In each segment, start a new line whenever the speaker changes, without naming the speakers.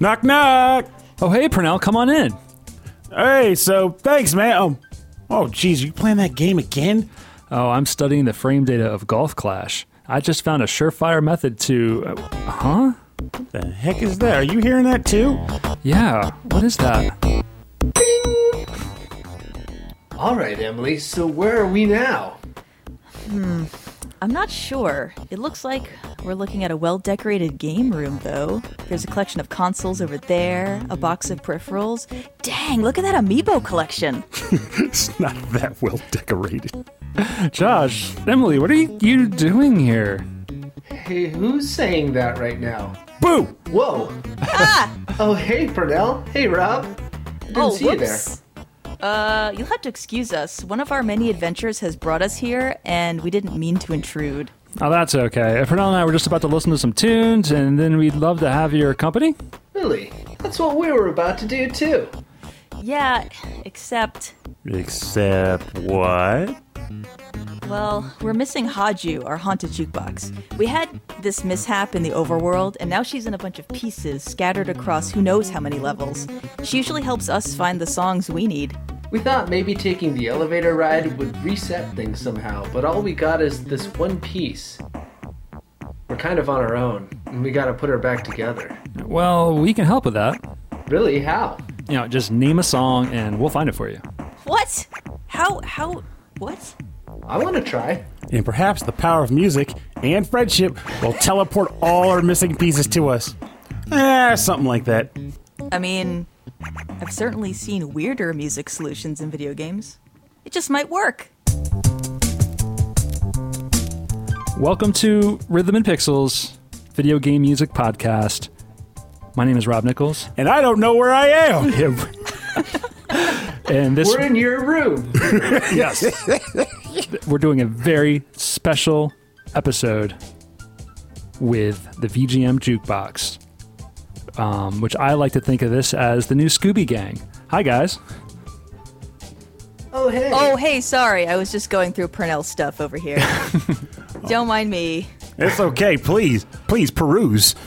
Knock knock.
Oh, hey, Purnell, come on in.
Hey, so thanks, man. Um, oh, geez, you playing that game again?
Oh, I'm studying the frame data of Golf Clash. I just found a surefire method to. Uh, huh?
What the heck is that? Are you hearing that too?
Yeah, what is that?
All right, Emily. So where are we now?
I'm not sure. It looks like we're looking at a well decorated game room, though. There's a collection of consoles over there, a box of peripherals. Dang, look at that amiibo collection.
It's not that well decorated.
Josh, Emily, what are you, you doing here?
Hey, who's saying that right now?
Boo!
Whoa!
Ah!
Oh, hey, Purnell. Hey, Rob. Didn't
oh,
see you there.
Whoops. Uh, you'll have to excuse us. One of our many adventures has brought us here, and we didn't mean to intrude.
Oh, that's okay. Purnell and I were just about to listen to some tunes, and then we'd love to have your company.
Really? That's what we were about to do, too.
Yeah, except,
Except what?
well, we're missing Haju, our haunted jukebox. We had this mishap in the overworld, and now she's in a bunch of pieces scattered across who knows how many levels. She usually helps us find the songs we need.
We thought maybe taking the elevator ride would reset things somehow, but all we got is this one piece. We're kind of on our own, and we gotta put her back together.
Well, we can help with that.
Really? How?
You know, just name a song, and we'll find it for you.
What? How, how, what?
I wanna try.
And perhaps the power of music and friendship will teleport all our missing pieces to us. Eh, something like that.
I mean, I've certainly seen weirder music solutions in video games. It just might work.
Welcome to Rhythm and Pixels, video game music podcast. My name is Rob Nichols,
And I don't know where I am.
and this
We're in your room.
yes, we're doing a very special episode with the VGM Jukebox, um, which I like to think of this as the new Scooby Gang. Hi, guys.
Oh, hey.
Oh, hey, sorry. I was just going through Purnell's stuff over here. Don't mind me.
It's okay. Please, please peruse.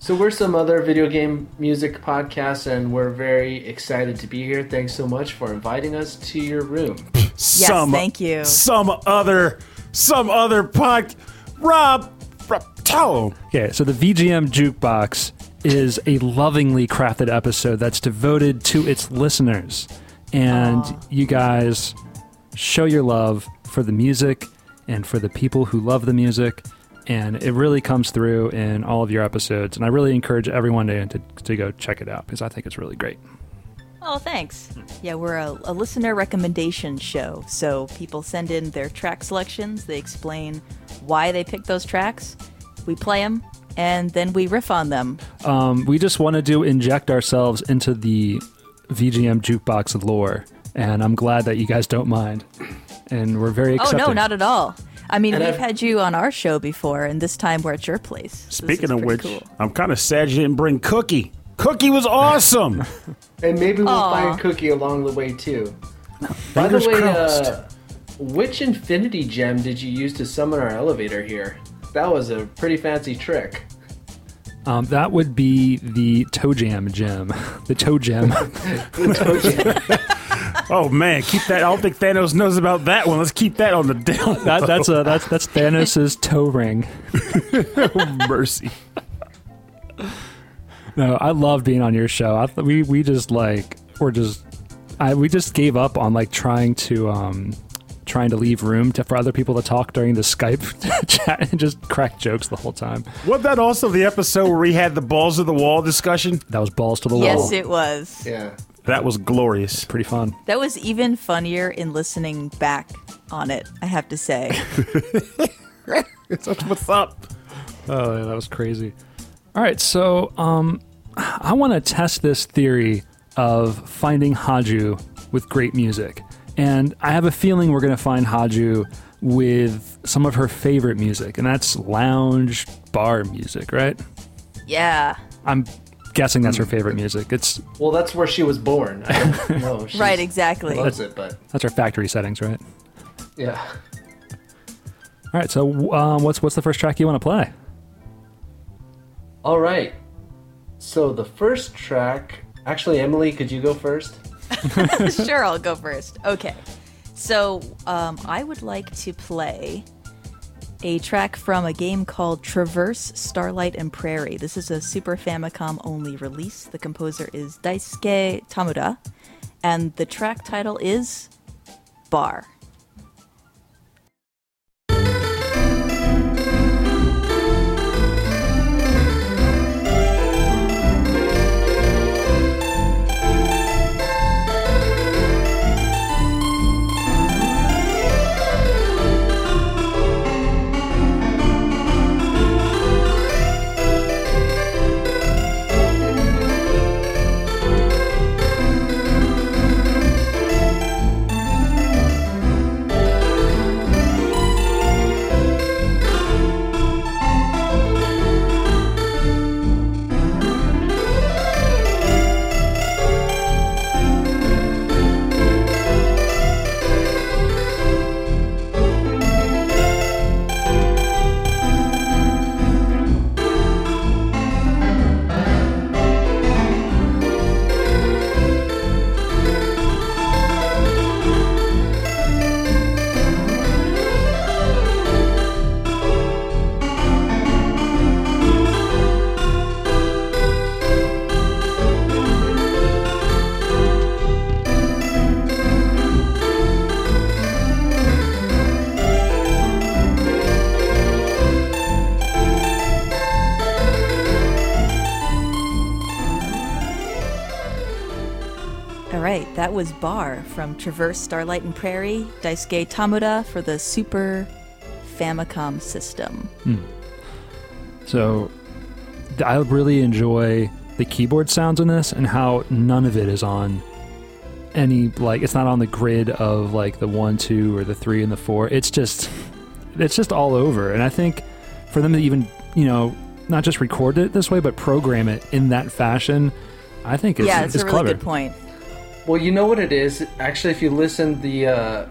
So we're some other video game music podcasts, and we're very excited to be here. Thanks so much for inviting us to your room.
Yes, thank you.
Some other, some other pod. Rob,
Okay, so the VGM Jukebox is a lovingly crafted episode that's devoted to its listeners. And you guys show your love for the music and for the people who love the music. And it really comes through in all of your episodes. And I really encourage everyone to, to, to go check it out because I think it's really great.
Oh, thanks. Yeah, we're a, a listener recommendation show. So people send in their track selections, they explain why they picked those tracks, we play them, and then we riff on them.
Um, we just wanted to inject ourselves into the VGM Jukebox lore. And I'm glad that you guys don't mind. And we're very
Oh, no, not at all. I mean,
And
we've
I've-
had you on our show before, and this time we're at your place. This
Speaking of which,
cool.
I'm kind of sad you didn't bring Cookie. Cookie was awesome.
And maybe we'll
Aw.
find Cookie along the way too. By the way,
crossed.
uh, which infinity gem did you use to summon our elevator here? That was a pretty fancy trick.
Um, that would be the Toe Jam gem. The Toe Gem.
The toe gem.
oh man, keep that. I don't think Thanos knows about that one. Let's keep that on the down.
that, that's a that's that's Thanos' toe ring.
mercy.
No, I love being on your show. I, we we just like we're just I we just gave up on like trying to um trying to leave room to, for other people to talk during the Skype chat and just crack jokes the whole time.
Wasn't that also the episode where we had the balls of the wall discussion?
That was balls to the
Yes,
wall.
Yes, it was.
Yeah.
That was glorious.
Pretty fun.
That was even funnier in listening back on it, I have to say.
That's what's up.
Oh, yeah, that was crazy. All right, so um, I want to test this theory of finding Haju with great music. And I have a feeling we're going to find Haju with some of her favorite music, and that's lounge bar music, right?
yeah.
I'm guessing that's her favorite music. It's
Well, that's where she was born. I don't know. She's-
Right, exactly.
Loves it, but
that's her factory settings, right?
yeah.
All right, so, um, what's what's the first track you want to play?
All right. So the first track, actually, Emily, could you go first?
sure, I'll go first. Okay. So, um, I would like to play a track from a game called Traverse Starlight and Prairie. This is a Super Famicom only release. The composer is Daisuke Tamura, and the track title is Bar. Right, that was Bar from Traverse Starlight and Prairie, Daisuke Tamura for the Super Famicom system.
Hmm. So I really enjoy the keyboard sounds in this and how none of it is on any like it's not on the grid of like the one, two, or the three and the four. It's just it's just all over. And I think for them to even you know not just record it this way but program it in that fashion, I think it's,
yeah, it's,
it's
a really
clever.
good point.
Well, you know what it is. Actually, if you listen, the uh,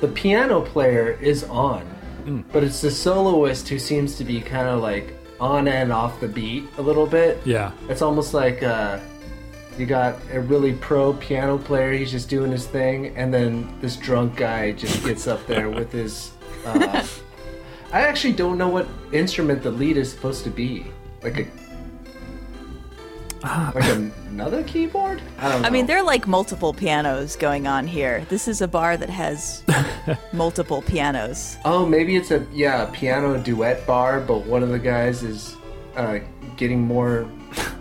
the piano player is on, but it's the soloist who seems to be kind of like on and off the beat a little bit.
Yeah.
It's almost like uh, you got a really pro piano player. He's just doing his thing, and then this drunk guy just gets up there with his. Uh, I actually don't know what instrument the lead is supposed to be. Like a. Like an- another keyboard? I don't know.
I mean, there are like multiple pianos going on here. This is a bar that has multiple pianos.
Oh, maybe it's a yeah a piano duet bar, but one of the guys is uh, getting more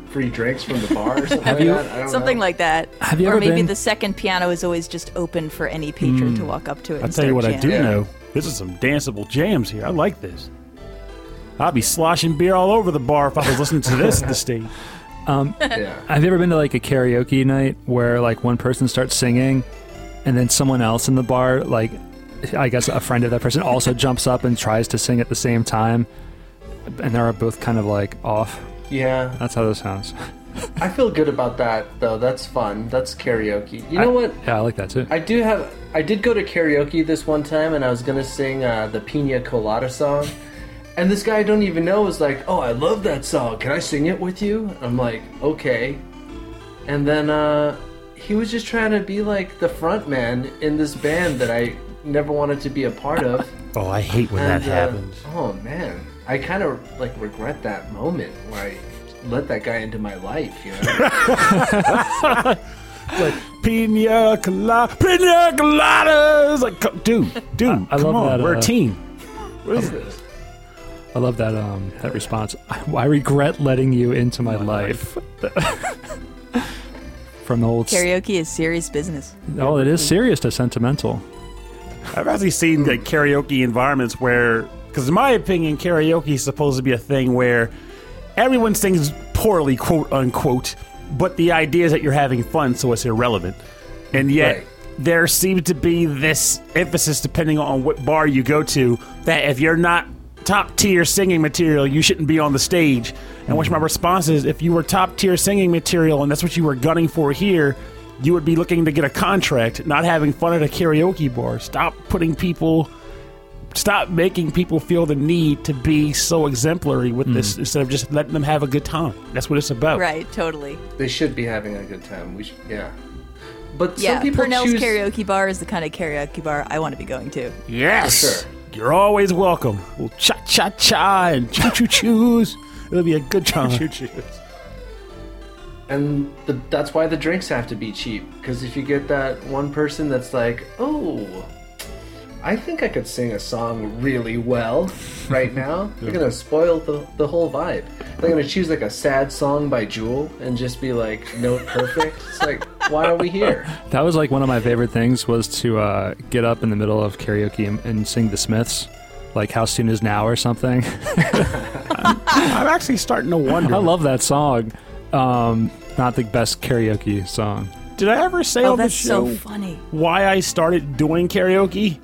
free drinks from the bar or something like
you-
that. I don't
Something
know.
like that.
Have you
or
ever
maybe
been-
the second piano is always just open for any patron to walk up to it.
I'll
and
tell you what
start
I do
jamming.
Yeah.
know. This is some danceable jams here. I like this. I'd be sloshing beer all over the bar if I was listening to this at the stage.
yeah.
Have you ever been to like a karaoke night where like one person starts singing and then someone else in the bar, like I guess a friend of that person, also jumps up and tries to sing at the same time and they're both kind of like off?
Yeah,
That's how this sounds.
I feel good about that though. That's fun. That's karaoke. You
I-
know what?
Yeah, I like that too.
I do have. I did go to karaoke this one time, and I was gonna sing uh, the Pina Colada song, and this guy I don't even know was like, "Oh, I love that song. Can I sing it with you?" I'm like, "Okay," and then uh, he was just trying to be like the front man in this band that I never wanted to be a part of.
Oh, I hate when that
And, uh,
happens.
oh man, I kind of like regret that moment where I let that guy into my life. You know.
Like pina colada, pina coladas. Like, dude, dude,
I- I
come
love
on,
that,
we're
uh,
a team. What is this?
I love that um that response. I, I regret letting you into my, life. From the old s-
Karaoke is serious business.
Oh, it is serious to sentimental.
I've actually seen like karaoke environments where, because in my opinion, karaoke is supposed to be a thing where everyone sings poorly, quote unquote, but the idea is that you're having fun, so it's irrelevant. And yet,
Right.
there seems to be this emphasis, depending on what bar you go to, that if you're not top tier singing material, you shouldn't be on the stage. And which my mm-hmm. response is, if you were top tier singing material and that's what you were gunning for here, you would be looking to get a contract, not having fun at a karaoke bar. Stop putting people stop making people feel the need to be so exemplary with this mm. instead of just letting them have a good time. That's what it's about.
Right, totally.
They should be having a good time. We should, yeah. But
Yeah,
some people
Purnell's
choose.
karaoke bar is the kind of karaoke bar I want to be going to.
Yes.
For sure.
You're always welcome. We'll cha cha cha and choo choo choos. It'll be a good time.
And the, that's why the drinks have to be cheap. Because if you get that one person that's like, oh, I think I could sing a song really well right now, they're going to spoil the, the whole vibe. They're going to choose like a sad song by Jewel and just be like note perfect. it's like, why are we here?
That was like one of my favorite things was to uh, get up in the middle of karaoke and, and sing the Smiths, like "How Soon Is Now" or something.
I'm actually starting to wonder.
I love that song. Um, not the best karaoke song.
Did I ever say
Oh,
on the
that's
show
so funny.
why I started doing karaoke?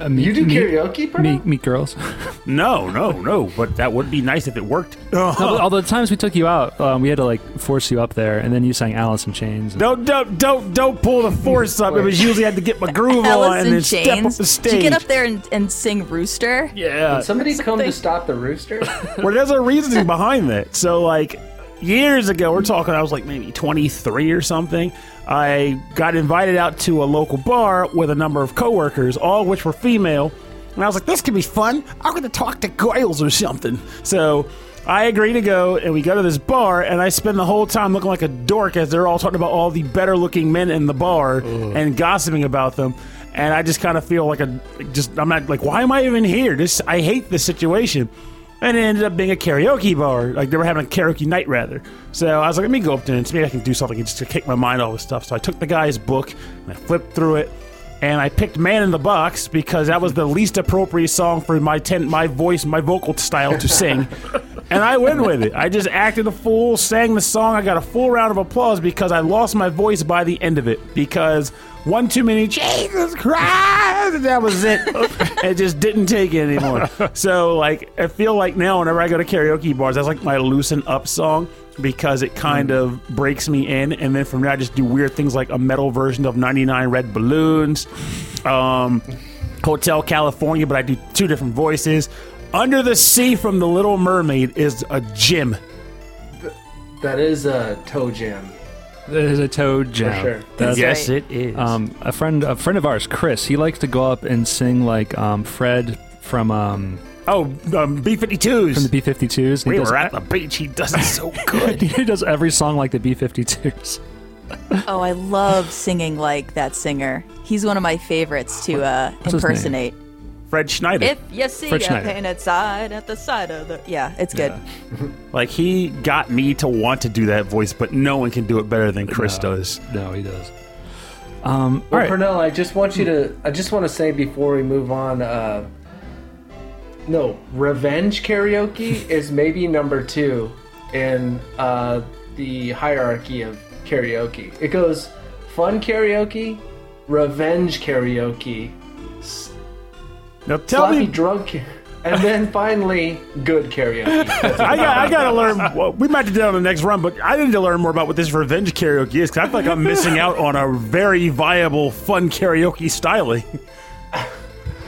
Uh, meet,
You do
meet,
karaoke, Purnell?
Meet, meet girls.
No, no, no. But that would be nice if it worked.
No, but all the times we took you out, um, we had to like force you up there, and then you sang Alice in Chains. and-
Don't don't don't don't pull the force up. It was usually had to get my groove on and
in
then step up
Chains.
the
Did you get up there and, and sing Rooster?
Yeah,
Did somebody come to stop the rooster?
well, there's a reasoning behind that. So, like years ago, we're talking. I was like maybe 23 or something. I got invited out to a local bar with a number of coworkers, all of which were female. And I was like, this could be fun. I'm going to talk to girls or something. So I agree to go, and we go to this bar, and I spend the whole time looking like a dork as they're all talking about all the better looking men in the bar and gossiping about them. And I just kind of feel like a just I'm not like why am I even here? This I hate this situation. And it ended up being a karaoke bar. Like they were having a karaoke night rather. So I was like, let me go up there and see if I can do something just to kick my mind off of stuff. So I took the guy's book and I flipped through it. And I picked "Man in the Box" because that was the least appropriate song for my ten, my voice, my vocal style to sing, and I went with it. I just acted a fool, sang the song. I got a full round of applause because I lost my voice by the end of it because one too many Jesus Christ, and that was it. it just didn't take it anymore. So like, I feel like now whenever I go to karaoke bars, that's like my loosen up song because it kind of breaks me in, and then from there I just do weird things like a metal version of 99 Red Balloons, um, Hotel California, but I do two different voices. Under the Sea from The Little Mermaid is a gym.
that is a toe jam.
There's a toad jam.
sure.
That's,
yes,
right.
it is.
Um, a friend, a friend of ours, Chris. He likes to go up and sing like um, Fred from um,
oh, um, B-52s.
from the B-52s.
we were at the beach. He does it so good.
he does every song like the B-52s.
Oh, I love singing like that singer. He's one of my favorites to uh, impersonate.
Fred Schneider.
If you see
Fred
a
Schneider.
painted side at the side of the yeah, it's good.
like he got me to want to do that voice, but no one can do it better than Chris
No.
does.
No, he does. Um,
Well,
right.
Purnell, I just want you to. I just want to say before we move on. Uh, no, revenge karaoke is maybe number two in uh, the hierarchy of karaoke. It goes fun karaoke, revenge karaoke,
Now tell
sloppy
me,
drunk, and then finally good karaoke.
I got, I got to learn. Well, we might do that on the next run, but I need to learn more about what this revenge karaoke is because I feel like I'm missing out on a very viable, fun karaoke styling.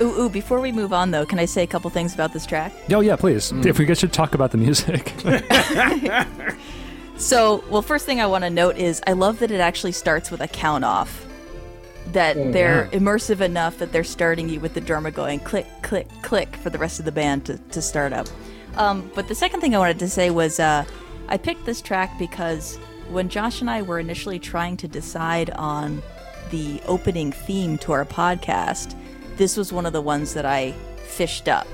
Ooh, ooh, before we move on though, can I say a couple things about this track?
Oh yeah, please. If we should talk about the music.
So, well, first thing I want to note is I love that it actually starts with a count off. That they're immersive enough that they're starting you with the drummer going click, click, click for the rest of the band to, to start up. Um, but the second thing I wanted to say was uh, I picked this track because when Josh and I were initially trying to decide on the opening theme to our podcast, this was one of the ones that I fished up.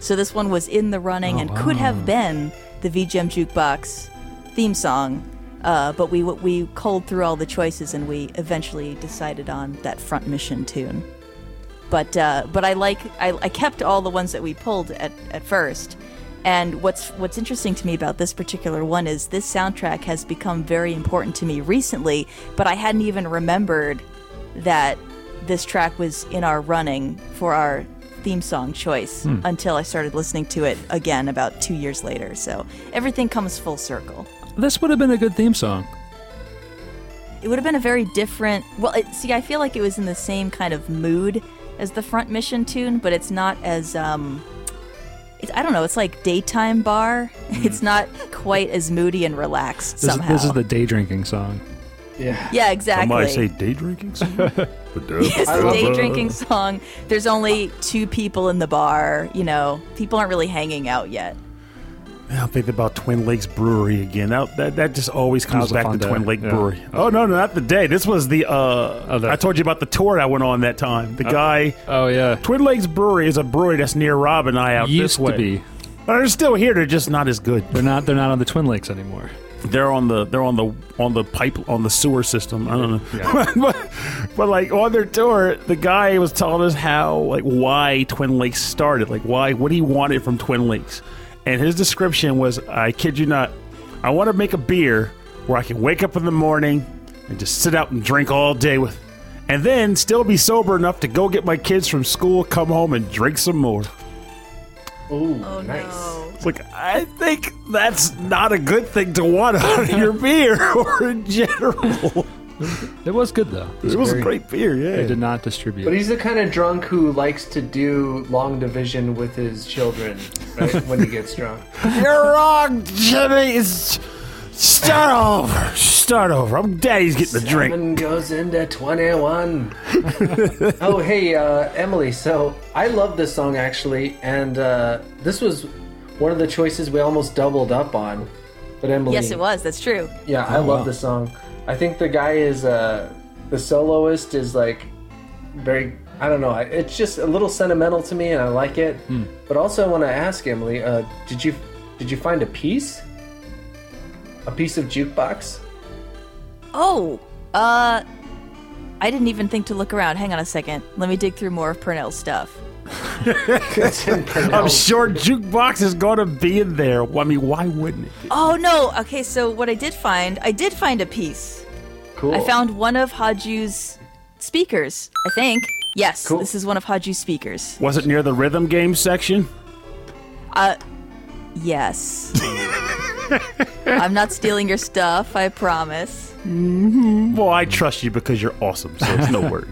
So this one was in the running and could have been the VGM Jukebox theme song, uh, but we we culled through all the choices and we eventually decided on that front mission tune. But uh, but I like I, I kept all the ones that we pulled at, at first. And what's what's interesting to me about this particular one is this soundtrack has become very important to me recently, but I hadn't even remembered that this track was in our running for our theme song choice until I started listening to it again about two years later. So everything comes full circle.
this would have been a good theme song.
It would have been a very different. Well, it, see, I feel like it was in the same kind of mood as the front mission tune, but it's not as um. It's, I don't know. It's like daytime bar. It's not quite as moody and relaxed
This, is,
somehow.
this is the day drinking song.
Yeah.
yeah, exactly.
Somebody say day drinking song?
It's
I
the
love
day drinking song. There's only two people in the bar. You know, people aren't really hanging out yet.
I'm thinking about Twin Lakes Brewery again. That that, that just always comes back to
day.
Twin Lake
Yeah.
Brewery. Oh no, no, not the day. This was the. uh
the-
I told you about the tour I went on that time. The guy.
Oh yeah,
Twin Lakes Brewery is a brewery that's near Rob and I out
used
this way.
to be.
But they're still here. They're just not as good.
They're not. They're not on the Twin Lakes anymore.
They're on the they're on the on the pipe on the sewer system. I don't know, but, but like on their tour, the guy was telling us how like why Twin Lakes started, like why what he wanted from Twin Lakes, and his description was, I kid you not, I want to make a beer where I can wake up in the morning and just sit out and drink all day with, and then still be sober enough to go get my kids from school, come home and drink some more.
Ooh,
Oh
nice.
no.
It's like I think that's not a good thing to want out of your beer or in general.
It was good though.
It was a
very-
great beer, yeah.
They did not distribute.
But he's the kind of drunk who likes to do long division with his children, right? when he gets drunk.
You're wrong, Jimmy. It's... Start over. Start over. I'm daddy's getting the drink.
Seven goes into 21. oh, hey, uh, Emily. So I love this song actually, and uh, this was one of the choices we almost doubled up on. But Emily,
Yes, it was. That's true.
Yeah, I
Oh,
love
wow.
this song. I think the guy is uh, the soloist is like very. I don't know. It's just a little sentimental to me, and I like it.
Hmm.
But also, I want to ask Emily, uh, did you did you find a piece? A piece of jukebox?
Oh, uh, I didn't even think to look around. Hang on a second. Let me dig through more of Purnell's stuff.
I'm sure jukebox is going to be in there. I mean, why wouldn't it?
Oh no. Okay, so what I did find, I did find a piece.
Cool.
I found one of Haju's speakers. I think. Yes,
Cool.
this is one of Haju's speakers.
Was it near the rhythm game section?
Uh, yes. I'm not stealing your stuff. I promise.
Well, I trust you because you're awesome, so it's no worries.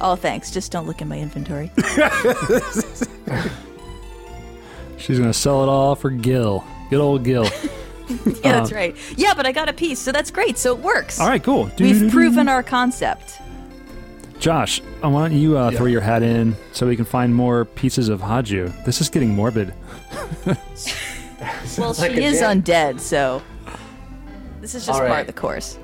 Oh, thanks. Just don't look in my inventory.
She's gonna sell it all for Gil. Good old Gil.
yeah, that's right. Yeah, but I got a piece, so that's great. So it works.
all right, cool.
We've proven our concept.
Josh, uh, why don't you uh, throw your hat in so we can find more pieces of Haju? This is getting morbid.
Well,
like
she is
jam.
undead, so this is just
All
part of the course.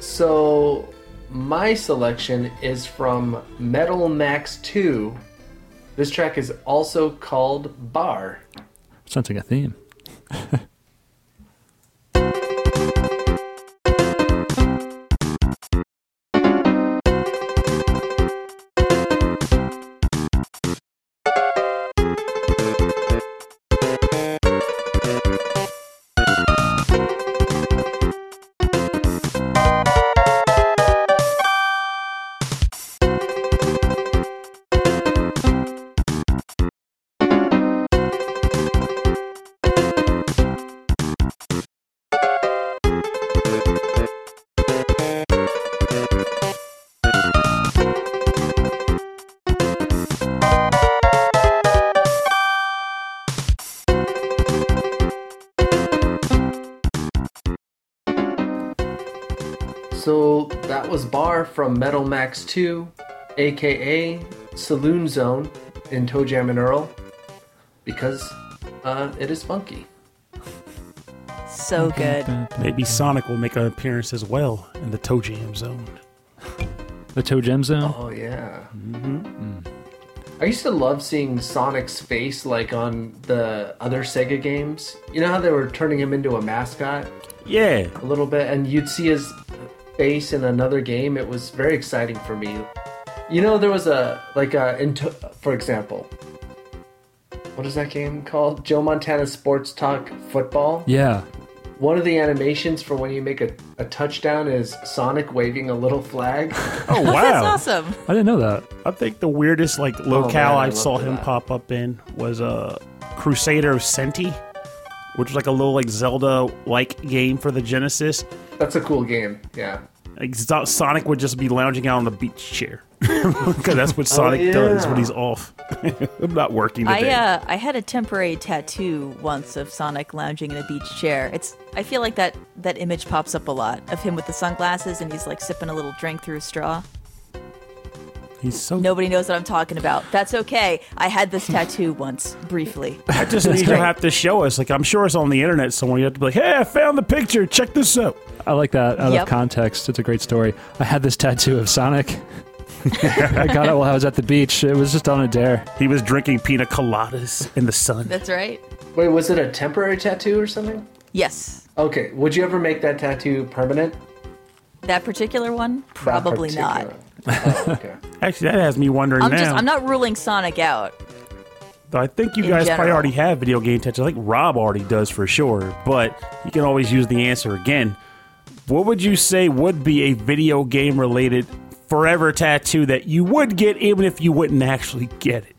So, my selection is from Metal Max 2. This track is also called Bar.
Sounds like a theme.
from Metal Max 2, aka Saloon Zone in ToeJam and Earl, because uh, it is funky.
So good.
Maybe Sonic will make an appearance as well in the Toe Jam Zone.
The Toe Gem Zone.
Oh yeah. Mhm. I used to love seeing Sonic's face like on the other Sega games. You know how they were turning him into a mascot
Yeah.
a little bit, and you'd see his face in another game. It was very exciting for me. You know, there was a like a for example. What is that game called? Joe Montana Sports Talk Football.
Yeah.
One of the animations for when you make a, a touchdown is Sonic waving a little flag.
Oh wow.
That's awesome.
I didn't know that.
I think the weirdest like locale
Oh, man, I
I saw him
that.
pop up in was uh, Crusader of Centy, which was like a little like Zelda like game for the Genesis.
That's a cool game. Yeah.
Like, Sonic would just be lounging out on the beach chair. because that's what Sonic does
yeah.
when he's off. I'm not working
I
today.
uh, I had a temporary tattoo once of Sonic lounging in a beach chair. It's I feel like that that image pops up a lot of him with the sunglasses and he's like sipping a little drink through a straw.
he's so.
Nobody knows what I'm talking about. That's okay. I had this tattoo once, briefly.
I just need you to have to show us. Like I'm sure it's on the internet somewhere. You have to be like, "Hey, I found the picture. Check this out."
I like that out
Yep.
of context. It's a great story. I had this tattoo of Sonic. I got it while I was at the beach. It was just on a dare.
He was drinking pina coladas in the sun.
That's right.
Wait, was it a temporary tattoo or something?
Yes.
Okay, would you ever make that tattoo permanent?
That particular one?
That
Probably not.
Oh, okay.
Actually, that has me wondering
I'm
now.
just I'm not ruling Sonic out.
I think you
in
guys probably already have video game tattoos. I think Rob already does for sure, but you can always use the answer again. What would you say would be a video game related forever tattoo that you would get even if you wouldn't actually get it?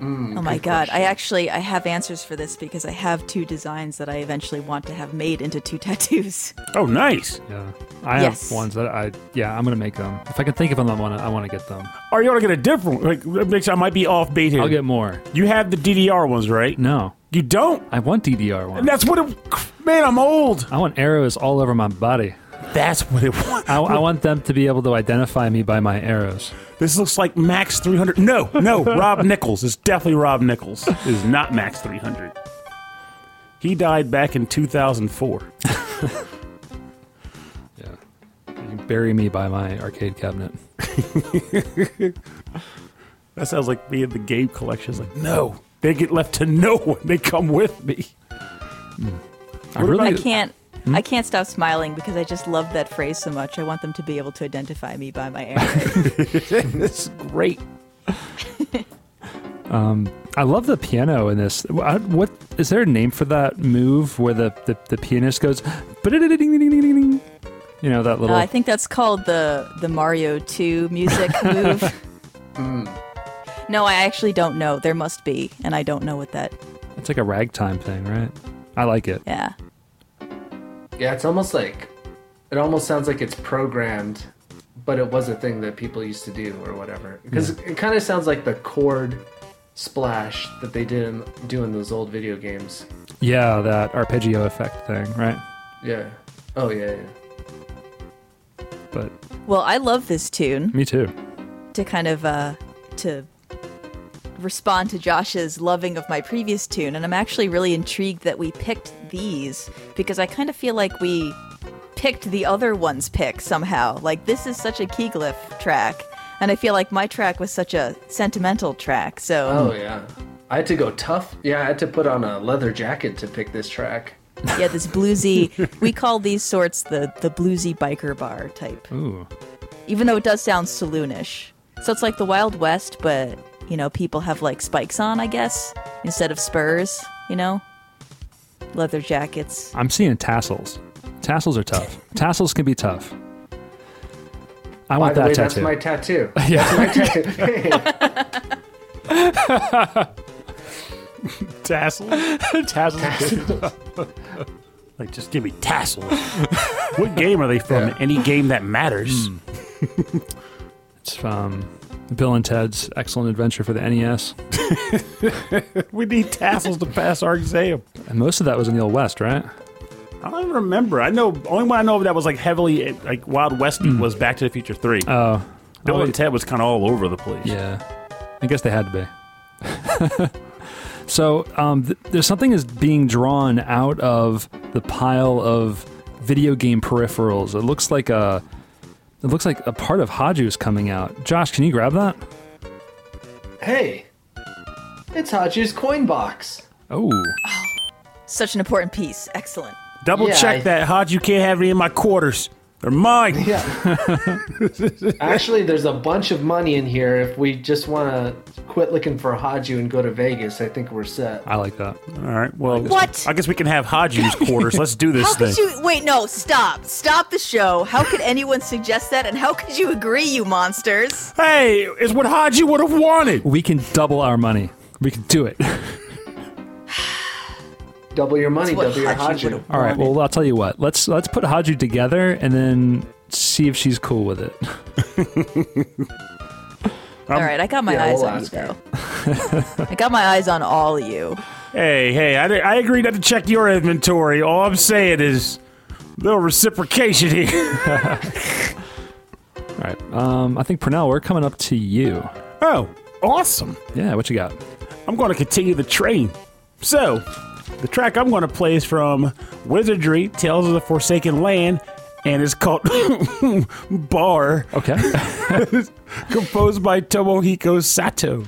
Oh my god. I actually I have answers for this because I have two designs that I eventually want to have made into two tattoos.
Oh, nice.
Yeah, I
Yes.
have ones that I. Yeah, I'm gonna make them. If I can think of them, I want to. I want to get them.
Or you gonna get a different like that makes I might be off bait here.
I'll get more.
you have the DDR ones, right?
No,
You don't?
I want DDR ones.
And that's what it man, I'm old.
I want arrows all over my body.
That's what it was.
I, I want them to be able to identify me by my arrows.
This looks like Max 300. No, no, Rob Nichols. It's definitely Rob Nichols. It is not Max 300. He died back in 2004.
Yeah, you can bury me by my arcade cabinet.
That sounds like me in the game collection. It's like, no, they get left to no one. They come with me. Hmm.
I really.
I can't hmm? I can't stop smiling because I just love that phrase so much. I want them to be able to identify me by my arrows.
this is great.
Um, I love the piano in this. What, what is there a name for that move where the the, the pianist goes? You know that
Uh,
little.
I think that's called the the Mario 2 music move. Hmm. No, I actually don't know. There must be, and I don't know what that.
It's like a ragtime thing, right? I like it.
Yeah.
Yeah, it's almost like it almost sounds like it's programmed, but it was a thing that people used to do or whatever. Because it kind of sounds like the chord splash that they did in, do in those old video games.
Yeah, that arpeggio effect thing, right?
Yeah. Oh yeah. yeah.
But
Well, I love this tune
me too.
to kind of uh to respond to Josh's loving of my previous tune, and I'm actually really intrigued that we picked these because I kind of feel like we picked the other one's pick somehow. Like this is such a Keyglyph track, and I feel like my track was such a sentimental track. So
Oh yeah. I had to go tough. Yeah, I had to put on a leather jacket to pick this track.
yeah, this bluesy. we call these sorts the the bluesy biker bar type.
Ooh,
even though it does sound saloonish. So it's like the Wild West, but you know, people have like spikes on, I guess, instead of spurs. You know, leather jackets.
I'm seeing tassels. Tassels are tough. tassels can be tough. I
By
want
the
that
way,
tattoo.
that's my tattoo.
yeah,
Tassels.
tassels.
Like, just give me tassels. what game are they from?
Yeah.
Any game that matters. Hmm.
It's from Bill and Ted's Excellent Adventure for the NES.
We need tassels to pass our exam.
And most of that was in the Old West, right?
I don't even remember. I know only one I know of that was like heavily like Wild Westy was Back to the Future Three.
Oh,
Bill
oh,
and Ted was kind of all over the place.
Yeah, I guess they had to be. so um, th- there's something is being drawn out of the pile of video game peripherals. It looks like a, it looks like a part of Haju's coming out. Josh, can you grab that?
hey, it's Haju's coin box.
Oh,
Such an important piece. Excellent.
Double
Yeah,
check
I-
that, Hodge. You can't have any in my quarters. They're mine.
Yeah. Actually, there's a bunch of money in here. If we just want to quit looking for Haju and go to Vegas, I think we're set.
I like that.
All right. Well,
What?
I guess we can have Hodge's quarters. Let's do this
How
thing.
could you wait? No, stop! Stop the show. How could anyone suggest that? And how could you agree, you monsters?
Hey, it's what Hodge would have wanted.
We can double our money. We can do it.
Double your money, double your
Haji
Haju.
All right. Well, I'll tell you what. Let's let's put Haju together and then see if she's cool with it.
All right, I got my
Yeah,
eyes
we'll
on you though. I got my eyes on all of you.
Hey, hey, I, I agree not to check your inventory. All I'm saying is little reciprocation here.
All right. Um, I think Pernell, we're coming up to you.
oh, awesome.
Yeah, what you got?
I'm going to continue the train. So, the track I'm going to play is from Wizardry Tales of the Forsaken Land, and it's called Bar,
Okay.
composed by Tomohiko Sato.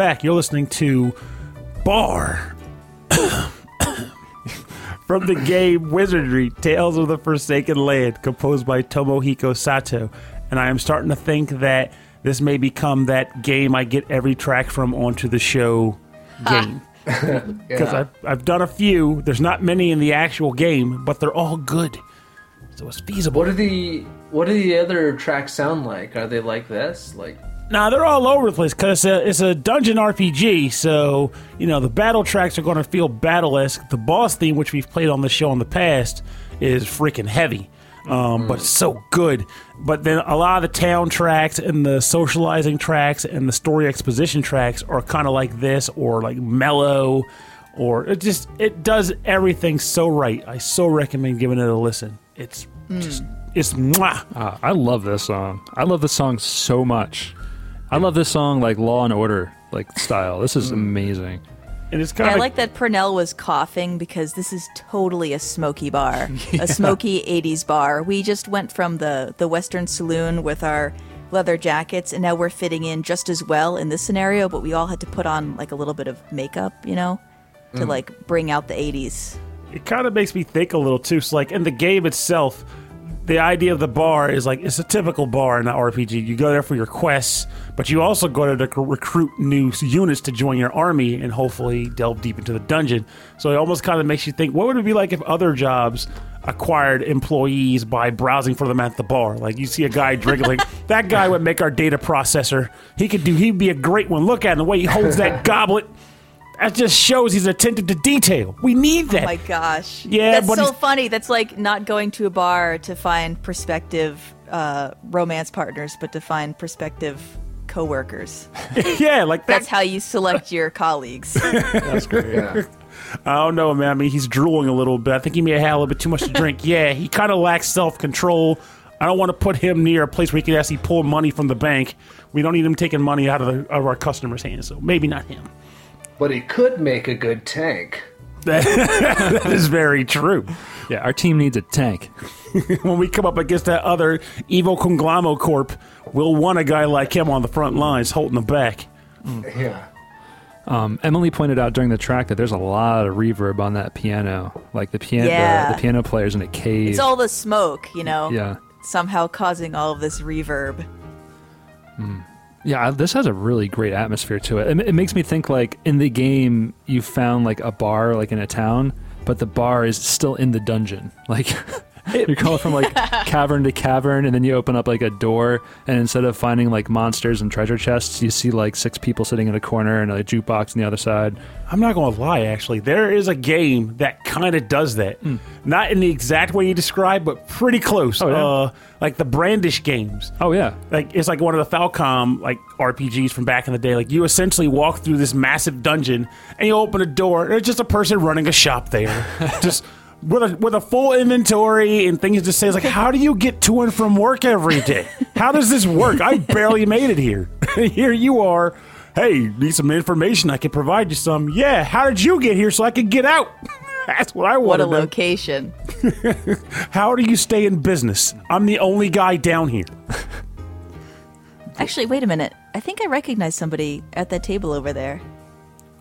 Back. You're listening to Bar from the game Wizardry Tales of the Forsaken Land, composed by Tomohiko Sato. And I am starting to think that this may become that game I get every track from onto the show game. Because
Yeah.
I've, I've done a few. There's not many in the actual game, but they're all good. So it's feasible.
What do the what do the other tracks sound like? Are they like this? Like
Nah, they're all over the place because it's a, it's a dungeon RPG. So you know the battle tracks are going to feel battle-esque. The boss theme, which we've played on the show in the past, is freaking heavy, um, but it's so good. But then a lot of the town tracks and the socializing tracks and the story exposition tracks are kind of like this, or like mellow, or it just it does everything so right. I so recommend giving it a listen. It's just it's mwah.
Ah, I love this song. I love this song so much. I love this song like Law and Order like style. This is mm. amazing.
and it's kind
I
of
like that Purnell was coughing because this is totally a smoky bar, a smoky '80s bar. We just went from the the Western Saloon with our leather jackets, and now we're fitting in just as well in this scenario. But we all had to put on like a little bit of makeup, you know, to mm. like bring out the '80s.
it kind of makes me think a little too. So, like in the game itself, the idea of the bar is like it's a typical bar in an RPG. You go there for your quests, but you also go there to recruit new units to join your army and hopefully delve deep into the dungeon. So it almost kind of makes you think, what would it be like if other jobs acquired employees by browsing for them at the bar? Like you see a guy drinking, like that guy would make our data processor. He could do. He'd be a great one. Look at him, the way he holds that goblet. That just shows he's attentive to detail. We need that.
Oh my gosh.
Yeah,
That's so
he's-
funny. That's like not going to a bar to find prospective uh, romance partners, but to find prospective coworkers.
yeah, like
That's
that's.
how you select your colleagues.
That's great.
yeah.
I don't know, man. I mean, he's drooling a little bit. I think he may have had a little bit too much to drink. yeah, he kind of lacks self control. I don't want to put him near a place where he can actually pull money from the bank. We don't need him taking money out of, the, of our customers' hands, so maybe not him.
But he could make a good tank.
That is very true.
Yeah, our team needs a tank.
When we come up against that other evil Conglamo Corp, we'll want a guy like him on the front lines holding the back.
Yeah.
Um, Emily pointed out during the track that there's a lot of reverb on that piano. Like the piano,
Yeah.
the, the piano player's in a cave.
it's all the smoke, you know,
yeah,
somehow causing all of this reverb.
Yeah. This has a really great atmosphere to it. it. It makes me think like in the game you found like a bar like in a town, but the bar is still in the dungeon. Like You're going from like cavern to cavern, and then you open up like a door, and instead of finding like monsters and treasure chests, you see like six people sitting in a corner and a jukebox on the other side.
I'm not going to lie, actually. There is a game that kind of does that. Not in the exact way you described, but pretty close.
Oh, yeah?
uh, like the Brandish games.
Oh yeah,
Like it's like one of the Falcom like RPGs from back in the day. Like you essentially walk through this massive dungeon and you open a door. And it's just a person running a shop there, just with a with a full inventory and things. Just says like, how do you get to and from work every day? How does this work? I barely made it here. here you are. Hey, need some information? I can provide you some. Yeah. How did you get here so I can get out? That's what I want
What a location.
How do you stay in business? I'm the only guy down here.
Actually, wait a minute. I think I recognize somebody at that table over there.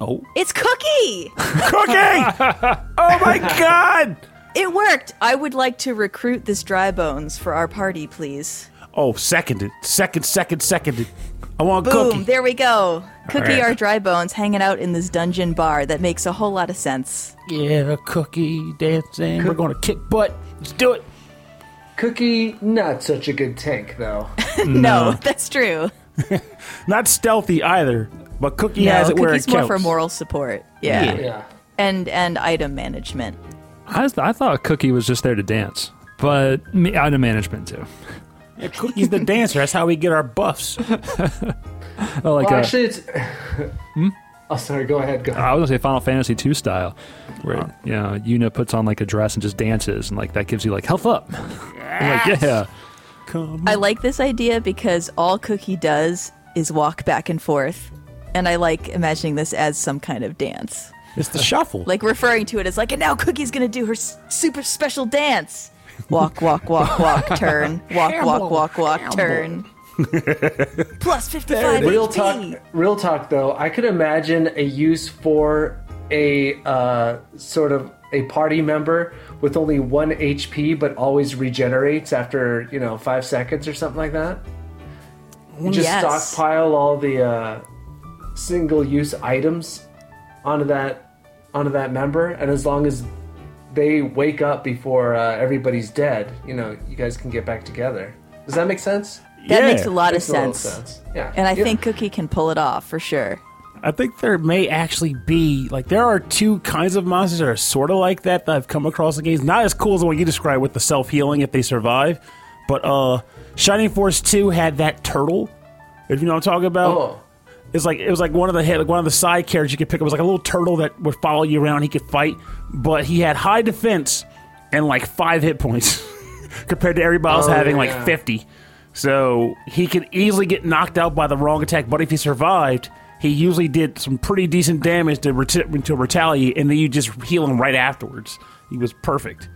Oh,
It's Cookie!
cookie! oh my god!
it worked! I would like to recruit this dry bones for our party, please.
Oh, seconded. Second, second, seconded. I want
Boom,
cookie.
there we go. Cookie
right.
our dry bones hanging out in this dungeon bar. That makes a whole lot of sense.
Yeah, cookie dancing. We're going to kick butt. Let's do it.
Cookie, not such a good tank though.
No, that's true.
Not stealthy either, but Cookie
No,
has it where it counts.
Cookie's more for moral support. Yeah.
yeah.
And and item management.
I, was- I thought Cookie was just there to dance, but me, item management too.
Yeah, Cookie's the dancer. That's how we get our buffs.
Oh, like
Well,
uh,
actually, it's. Oh, sorry. Go ahead. Go.
I was gonna say Final Fantasy two style, where you know Yuna puts on like a dress and just dances, and like that gives you like health up. I'm like, yeah,
Come.
I like this idea because all Cookie does is walk back and forth. And I like imagining this as some kind of dance.
It's the shuffle.
Like referring to it as like, and now Cookie's gonna do her s- super special dance. Walk, walk, walk, walk, turn. Walk, walk, walk, walk, turn. Plus 55
Real
HP.
talk. Real talk. Though, I could imagine a use for a uh, sort of a party member with only one HP, but always regenerates after you know five seconds or something like that. You just
Yes.
stockpile all the uh, single-use items onto that onto that member, and as long as they wake up before uh, everybody's dead, you know, you guys can get back together. Does that make sense?
That
Yeah.
makes a lot of
Makes a
sense.
sense. Yeah.
And I
Yeah.
think Cookie can pull it off for sure.
I think there may actually be like there are two kinds of monsters that are sort of like that that I've come across in games. Not as cool as the one you described with the self healing if they survive, but uh, Shining Force Two had that turtle. If you know what I'm talking about,
Oh.
It's like it was like one of the hit like one of the side characters you could pick up. It was like a little turtle that would follow you around. He could fight, but he had high defense and like five hit points compared to everybody else
Oh,
having
yeah.
like 50. So he could easily get knocked out by the wrong attack. But if he survived, he usually did some pretty decent damage to, reti- to retaliate, and then you just heal him right afterwards. He was perfect.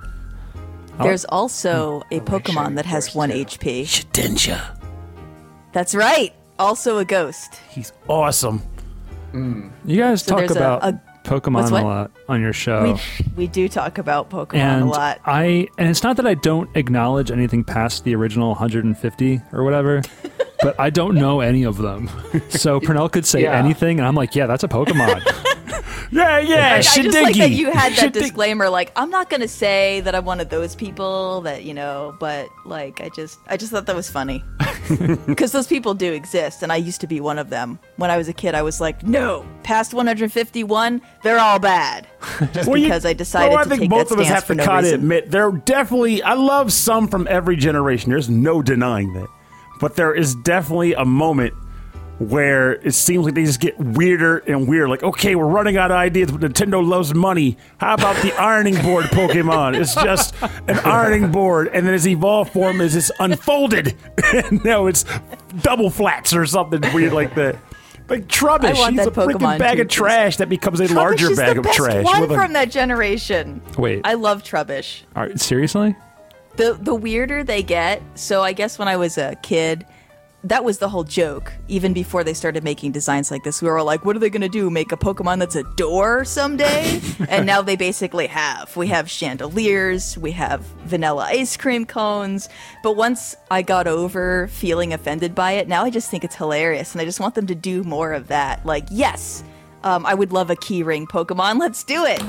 There's also hmm.
a
Pokemon that has one. HP.
Shedinja.
That's right. Also a ghost.
He's awesome. Mm.
you guys
So
talk
there's a-
about
a-
Pokemon a lot on your show.
We, we do talk about Pokemon
and
a lot.
I and it's not that I don't acknowledge anything past the original 150 or whatever, but I don't know any of them. So Pernell could say
Yeah.
anything, and I'm like, yeah, that's a Pokemon.
Yeah, yeah,
I just like that you had that
Shedinky.
disclaimer, like I'm not gonna say that I'm one of those people that you know, but like I just I just thought that was funny because those people do exist, and I used to be one of them. When I was a kid, I was like, no, past 151, they're all bad, just
Well, you-
because I decided
well, I
to
think
take
both
that
of us have to
no
kind of admit there are definitely. I love some from every generation. There's no denying that, but there is definitely a moment where it seems like they just get weirder and weirder. Like, okay, we're running out of ideas, but Nintendo loves money. How about the ironing board Pokemon? It's just an ironing board, and then its evolved form is it's unfolded. and now it's double flats or something weird like that. Like Trubbish,
I want
he's
that
a freaking bag
too,
of trash that becomes a
Trubbish
larger
is
bag
the
of
best
trash.
One
with a-
from that generation.
Wait,
I love Trubbish.
Are- seriously?
the the weirder they get so i guess when i was a kid that was the whole joke even before they started making designs like this. We were all like what are they going to do make a pokemon that's a door someday? And now they basically have. We have chandeliers we have vanilla ice cream cones. But once i got over feeling offended by it now i just think it's hilarious and i just want them to do more of that. Like yes um, i would love a keyring pokemon. Let's do it.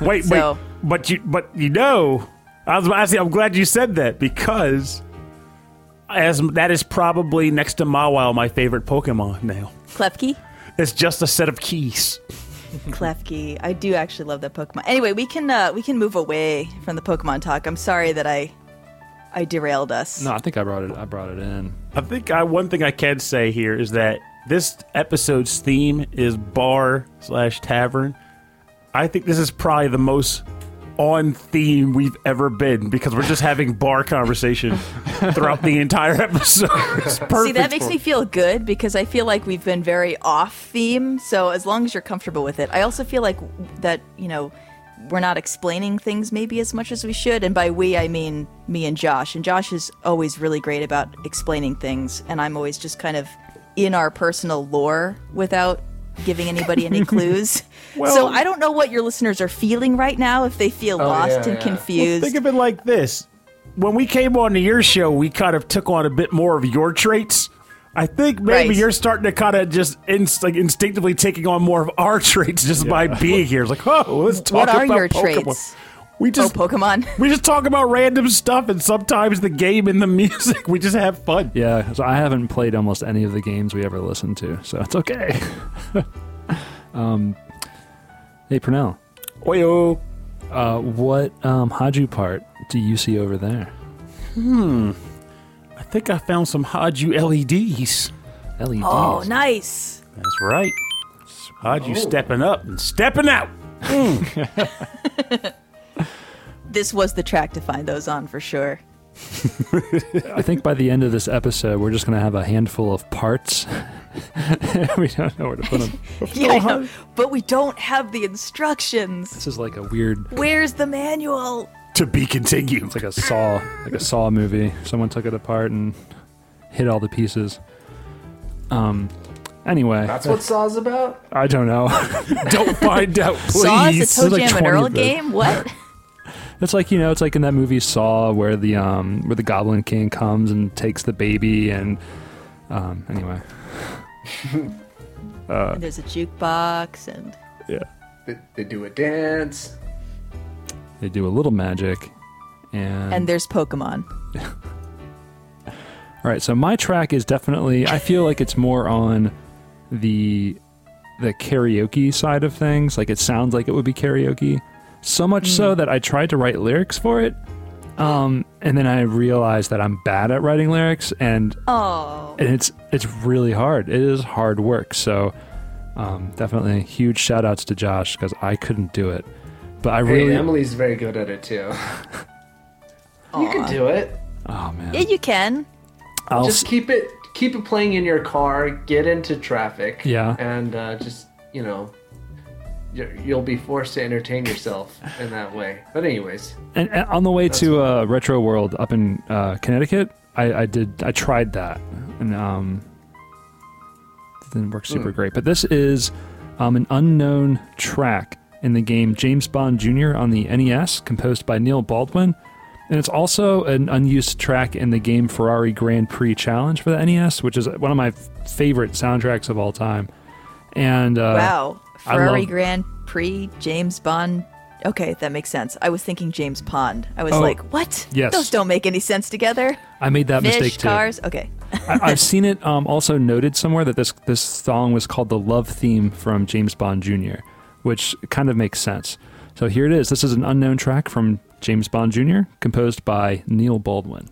Wait,
So-
wait, but you, but you know, I was actually, I'm glad you said that because as that is probably next to Mawile my favorite Pokemon now.
Klefki?
It's just a set of keys.
Klefki. I do actually love that Pokemon. Anyway, we can uh, we can move away from the Pokemon talk. I'm sorry that I I derailed us.
No, I think I brought it. I brought it in.
I think I, one thing I can say here is that this episode's theme is bar slash tavern. I think this is probably the most on theme we've ever been because we're just having bar conversation throughout the entire episode.
See, that makes me feel good because I feel like we've been very off theme. So as long as you're comfortable with it, I also feel like that you know we're not explaining things maybe as much as we should. And by we, I mean me and Josh. And Josh is always really great about explaining things, and I'm always just kind of in our personal lore without giving anybody any clues. so I don't know what your listeners are feeling right now if they feel oh, lost
yeah,
and
yeah.
Well,
confused.
think of it like this: when we came on to your show, we kind of took on a bit more of your traits. I think maybe
Right.
you're starting to kind of just inst- like instinctively taking on more of our traits just by being here. It's like, oh, let's talk
What are
about
your
Pokemon.
traits?
We
oh,
just
Pokemon.
we just talk about random stuff, and sometimes the game and the music. We just have fun.
Yeah, so I haven't played almost any of the games we ever listened to, so it's okay. um, hey, Pernell,
Oyo.
uh, what um, Haju part do you see over there? Hmm.
I think I found some Haju LEDs.
LEDs.
Oh, nice.
That's right. Haju stepping up and stepping out.
This was the track to find those on for sure.
I think by the end of this episode, we're just going to have a handful of parts. we don't know where to put them.
Yeah, I know. But we don't have the instructions.
This is like a weird.
Where's the manual?
To be continued.
It's like a saw, like a saw movie. Someone took it apart and hit all the pieces. Um. Anyway,
That's what Saw's about?
I don't know.
Don't find out, please.
Saw is a Toe
There's like
Jam and Earl game? What?
It's like you know, it's like in that movie Saw, where the um, where the Goblin King comes and takes the baby, and um, anyway,
And there's a jukebox and
yeah,
They, they do a dance.
they do a little magic, and
and there's Pokemon.
all right. So my track is definitely. I feel like it's more on the the karaoke side of things. Like it sounds like it would be karaoke, so much so that I tried to write lyrics for it. Um, and then I realized that I'm bad at writing lyrics, and
Oh.
and it's it's really hard. It is hard work. So um, definitely huge shout outs to Josh because I couldn't do it. But I
Hey,
really
Emily's very good at it too. you can do it.
oh man,
Yeah, you can.
I'll
Just
s-
keep it keep it playing in your car. Get into traffic.
Yeah.
And uh, just you know, you're- you'll be forced to entertain yourself in that way. But anyways,
and, and on the way to uh, Retro World up in uh, Connecticut, I, I did I tried that and um, it didn't work super great. But this is um, an unknown track in the game James Bond Jr. on the NES, composed by Neil Baldwin. And it's also an unused track in the game Ferrari Grand Prix Challenge for the NES, which is one of my favorite soundtracks of all time. And uh,
wow. Ferrari
love-
Grand Prix, James Bond. Okay, that makes sense. I was thinking James Pond. I was
Oh,
like, what?
yes.
Those don't make any sense together.
I made that
Fish,
mistake too.
cars. Okay.
I, I've seen it um, also noted somewhere that this this song was called the love theme from James Bond Jr., which kind of makes sense. So here it is. This is an unknown track from James Bond Jr., composed by Neil Baldwin.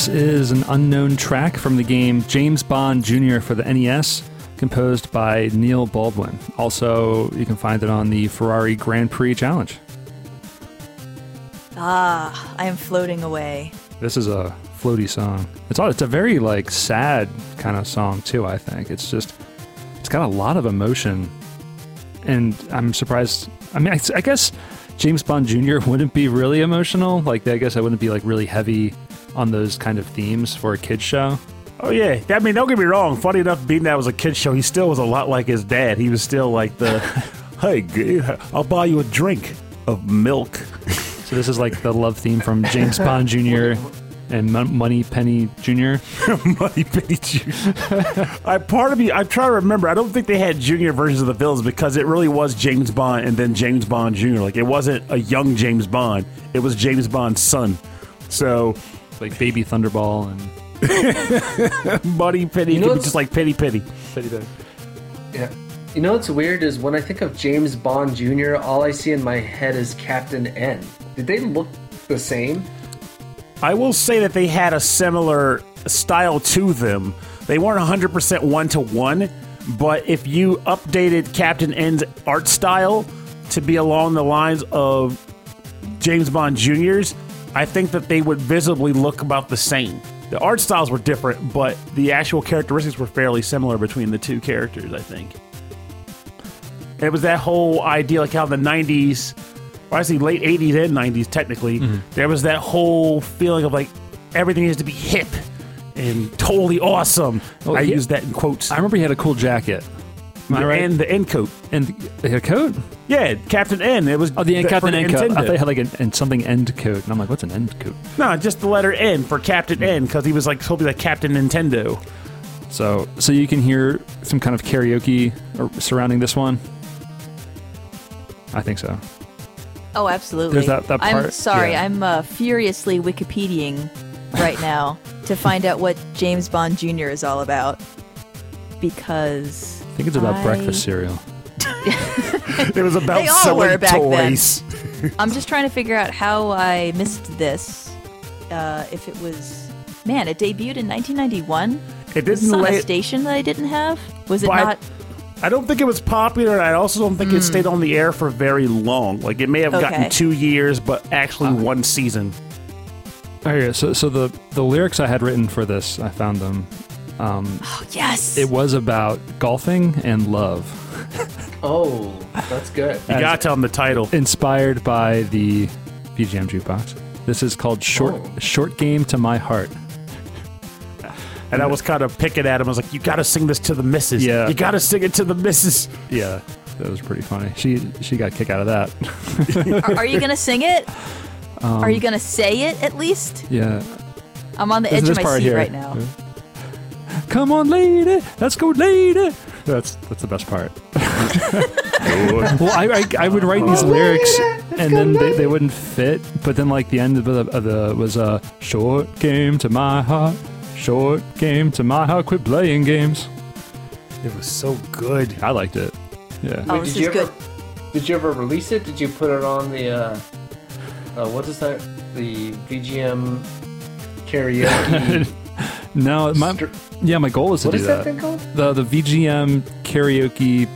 This is an unknown track from the game James Bond Jr. for the NES, composed by Neil Baldwin. Also, you can find it on the Ferrari Grand Prix Challenge.
Ah, I am floating away.
This is a floaty song. It's all, it's a very like sad kind of song too. I think it's just it's got a lot of emotion, and I'm surprised. I mean, I, I guess James Bond Jr. wouldn't be really emotional. Like, I guess I wouldn't be like really heavy on those kind of themes for a kids show.
Oh yeah, I mean, don't get me wrong. Funny enough, being that was a kid show, he still was a lot like his dad. He was still like the, hey, I'll buy you a drink of milk.
So this is like the love theme from James Bond Jr. and Mon- Moneypenny Jr.
Moneypenny Jr. I part of me, I'm trying to remember. I don't think they had junior versions of the villains because it really was James Bond and then James Bond Jr. Like it wasn't a young James Bond; it was James Bond's son. So
like Baby Thunderball and
Moneypenny
You know
could be
what's-
just like Penny Penny.
Yeah. You know what's weird is when I think of James Bond Jr., all I see in my head is Captain N. Did they look the same?
I will say that they had a similar style to them. They weren't 100% one to one, but if you updated Captain N's art style to be along the lines of James Bond Jr.'s, I think that they would visibly look about the same. The art styles were different, but the actual characteristics were fairly similar between the two characters, I think. It was that whole idea, like how the 90s, or I say late 80s and 90s, technically, mm-hmm. there was that whole feeling of like everything needs to be hip and totally awesome.
Oh,
I
yeah.
use that in quotes.
I remember he had a cool jacket. Am I right?
And the end coat.
And the coat?
Yeah, Captain N. It was
Oh, the
for
Captain End coat. I
Nintendo.
thought he had like an, and something end coat, and I'm like, what's an end coat?
No, just the letter N for Captain N because he was like supposed to be like Captain Nintendo.
So, so you can hear some kind of karaoke surrounding this one. I think so.
Oh, absolutely.
There's that- that
I'm
part-
sorry.
yeah.
I'm uh, furiously Wikipediaing right now to find out what James Bond Jr. is all about. Because
I think it's about
I-
breakfast cereal.
It was about
They all were
selling
back then.
toys.
I'm just trying to figure out how I missed this. Uh, if it was, man, it debuted in 1991.
It didn't
on a station that I didn't have? Was it
But I-
not?
I don't think it was popular, and I also don't think it stayed on the air for very long. Like it may have
Okay.
gotten two years, but actually one season.
Oh yeah. So, so the the lyrics I had written for this, I found them. Um,
Oh, yes.
it was about golfing and love,
Oh, that's good.
You
As-
gotta tell them the title.
inspired by the VGM jukebox. This is called "Short
Oh.
Short Game to My Heart."
And I was kind of picking at him. I was like, "You gotta sing this to the missus.
Yeah.
you gotta sing it to the missus."
Yeah, that was pretty funny. She she got a kick out of that.
are, are you gonna sing it?
Um,
are you gonna say it at least?
Yeah.
I'm on the edge of my seat
here.
right now.
Come on, lady, let's go, lady. That's that's the best part. well, I, I I would write these lyrics and then they, they wouldn't fit. But then like the end of the, of the was a short game to my heart, short game to my heart. Quit playing games.
It was so good.
I liked it. Yeah.
Oh,
Wait,
this
did you
is
ever?
good.
Did you ever release it? Did you put it on the? Uh, uh, what is that? The VGM karaoke.
No, my yeah, my goal is to
what
do
is that
that.
thing called?
The the VGM karaoke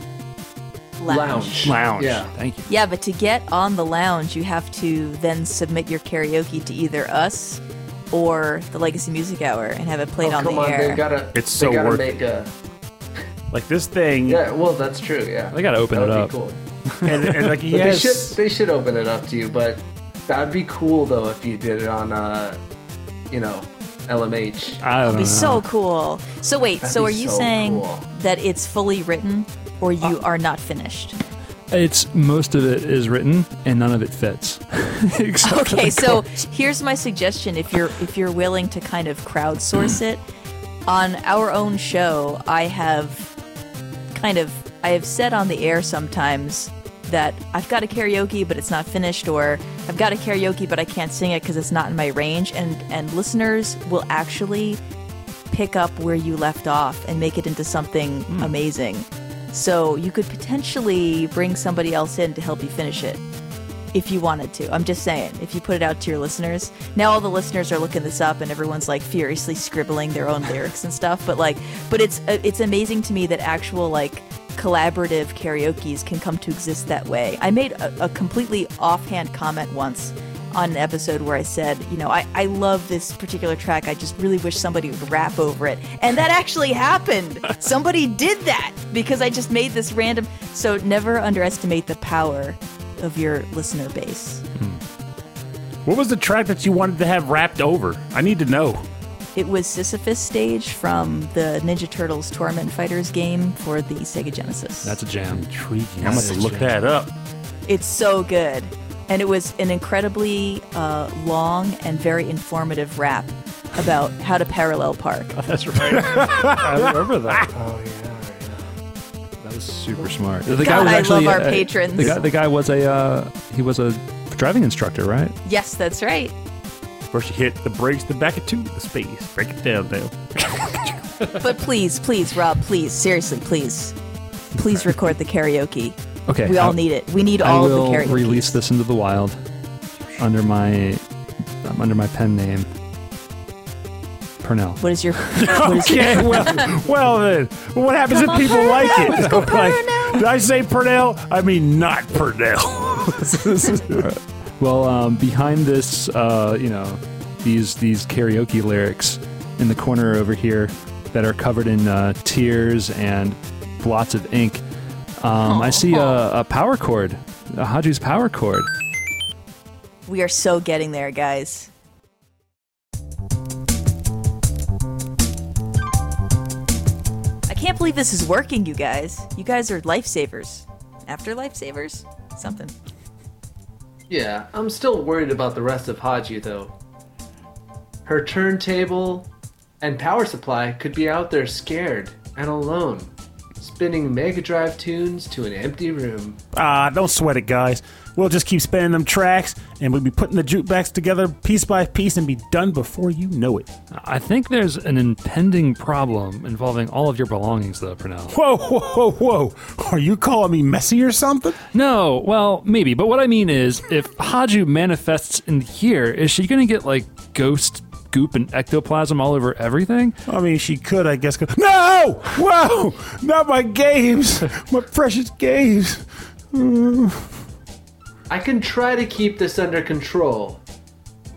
Lounge.
lounge.
Yeah.
Thank you.
Yeah, but to get on the lounge, you have to then submit your karaoke to either us or the Legacy Music Hour and have it played
oh,
on
come
the
on,
air.
they gotta.
It's
they
so
gotta
worth
make a.
Like this thing,
Yeah, well, that's true. Yeah,
They gotta open
that
it
would
up.
Be cool.
and, and like he
But
has.
they should they should open it up to you, but that'd be cool though if you did it on uh, you know, LMH.
I don't
It'd
know.
be so cool. So wait,
That'd
so are you
so
saying
cool.
that it's fully written or you
Uh,
are not finished?
It's most of it is written and none of it fits.
Okay, so here's my suggestion if you're if you're willing to kind of crowdsource it on our own show, I have kind of I have said on the air sometimes that I've got a karaoke but it's not finished or I've got a karaoke but I can't sing it because it's not in my range and and listeners will actually pick up where you left off and make it into something amazing. So you could potentially bring somebody else in to help you finish it. if you wanted to. I'm just saying, if you put it out to your listeners. Now all the listeners are looking this up and everyone's like furiously scribbling their own lyrics and stuff, but like but it's uh, it's amazing to me that actual like collaborative karaoke's can come to exist that way. I made a, a completely offhand comment once on an episode where I said, you know, I, I love this particular track. I just really wish somebody would rap over it. And that actually happened. somebody did that because I just made this random. So never underestimate the power of your listener base. Hmm.
What was the track that you wanted to have rapped over? I need to know.
It was Sisyphus stage from the Ninja Turtles Tournament Fighters game for the Sega Genesis.
That's a jam.
Intriguing. I'm going to look that up.
It's so good. And it was an incredibly uh, long and very informative rap about how to parallel park.
That's right. I remember that.
Oh yeah.
That was super smart. The
God, I love our
uh,
patrons.
The guy, the guy was a uh, he was a driving instructor, right?
Yes, that's right.
First you hit the brakes, then back it to the space. Break it down, Dale.
But please, please, Rob, please, seriously, please, please record the karaoke.
Okay.
We all
I'll-
need it. We need
I
all
will
of the karaoke.
release this into the wild under my um, under my pen name, Purnell.
What is your? What is
Okay,
your
well, well then. What happens if people like it? Like, did I say Purnell? I mean not Purnell.
Well, um, behind this, uh, you know, these these karaoke lyrics in the corner over here that are covered in uh, tears and blots of ink, um, I see a, a power chord, a power chord.
we are so getting there, guys. I can't believe this is working, you guys. You guys are lifesavers. After lifesavers? Something.
Yeah, I'm still worried about the rest of Haju though. Her turntable and power supply could be out there scared and alone, spinning Mega Drive tunes to an empty room.
Ah, don't sweat it, guys. We'll just keep spinning them tracks, and we'll be putting the jukebox together piece by piece and be done before you know it.
I think there's an impending problem involving all of your belongings, though, Purnell.
Whoa, whoa, whoa, whoa. Are you calling me messy or something?
No, well, maybe, but what I mean is, if Haju manifests in here, is she going to get like ghost goop and ectoplasm all over everything?
I mean, she could, I guess. Go, no! Whoa! Not my games! My precious games!
I can try to keep this under control,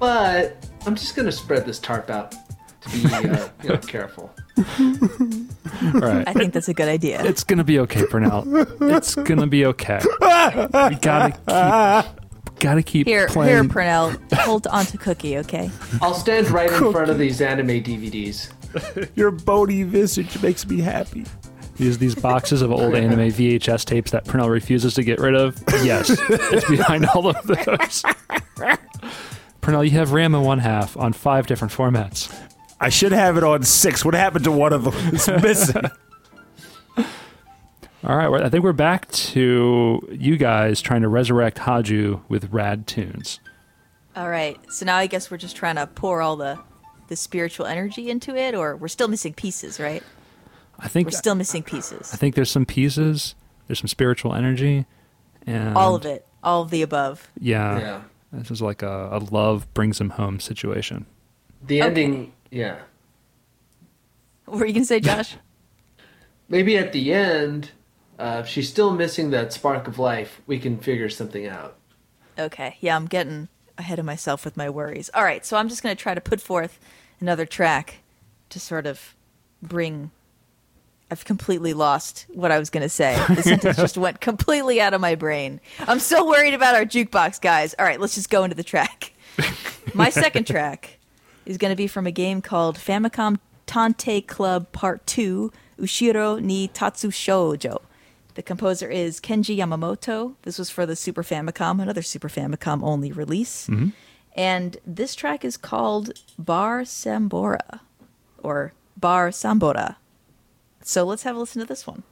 but I'm just gonna spread this tarp out to be uh, you know, careful.
All right.
I think that's a good idea.
It's gonna be okay, Purnell. It's gonna be okay. We gotta keep, gotta keep
Here, here,
playing.
Purnell, hold on to Cookie, okay?
I'll stand right in front of these anime DVDs.
Your bony visage makes me happy.
These these boxes of old anime VHS tapes that Purnell refuses to get rid of. Yes, it's behind all of those. Purnell, you have Ranma one half on five different formats.
I should have it on six. What happened to one of them? It's missing.
All right, well, I think we're back to you guys trying to resurrect Haju with rad tunes.
All right. So now I guess we're just trying to pour all the the spiritual energy into it, or we're still missing pieces, right?
I think
We're still missing pieces.
I think there's some pieces. There's some spiritual energy, and
All of it. All of the above.
Yeah,
Yeah.
this is like a, a love brings him home situation.
The
Okay.
ending, yeah.
What were you gonna say, Josh?
Maybe at the end, uh, if she's still missing that spark of life, we can figure something out.
Okay. Yeah, I'm getting ahead of myself with my worries. All right, so I'm just going to try to put forth another track to sort of bring. I've completely lost what I was going to say. The sentence just went completely out of my brain. I'm so worried about our jukebox, guys. All right, let's just go into the track. My second track is going to be from a game called Famicom Tantei Club Part 2 Ushiro ni Tatsu Shoujo. The composer is Kenji Yamamoto. This was for the Super Famicom, another Super Famicom only release. Mm-hmm. And this track is called Bar Sambora or Bar Sambora. So let's have a listen to this one.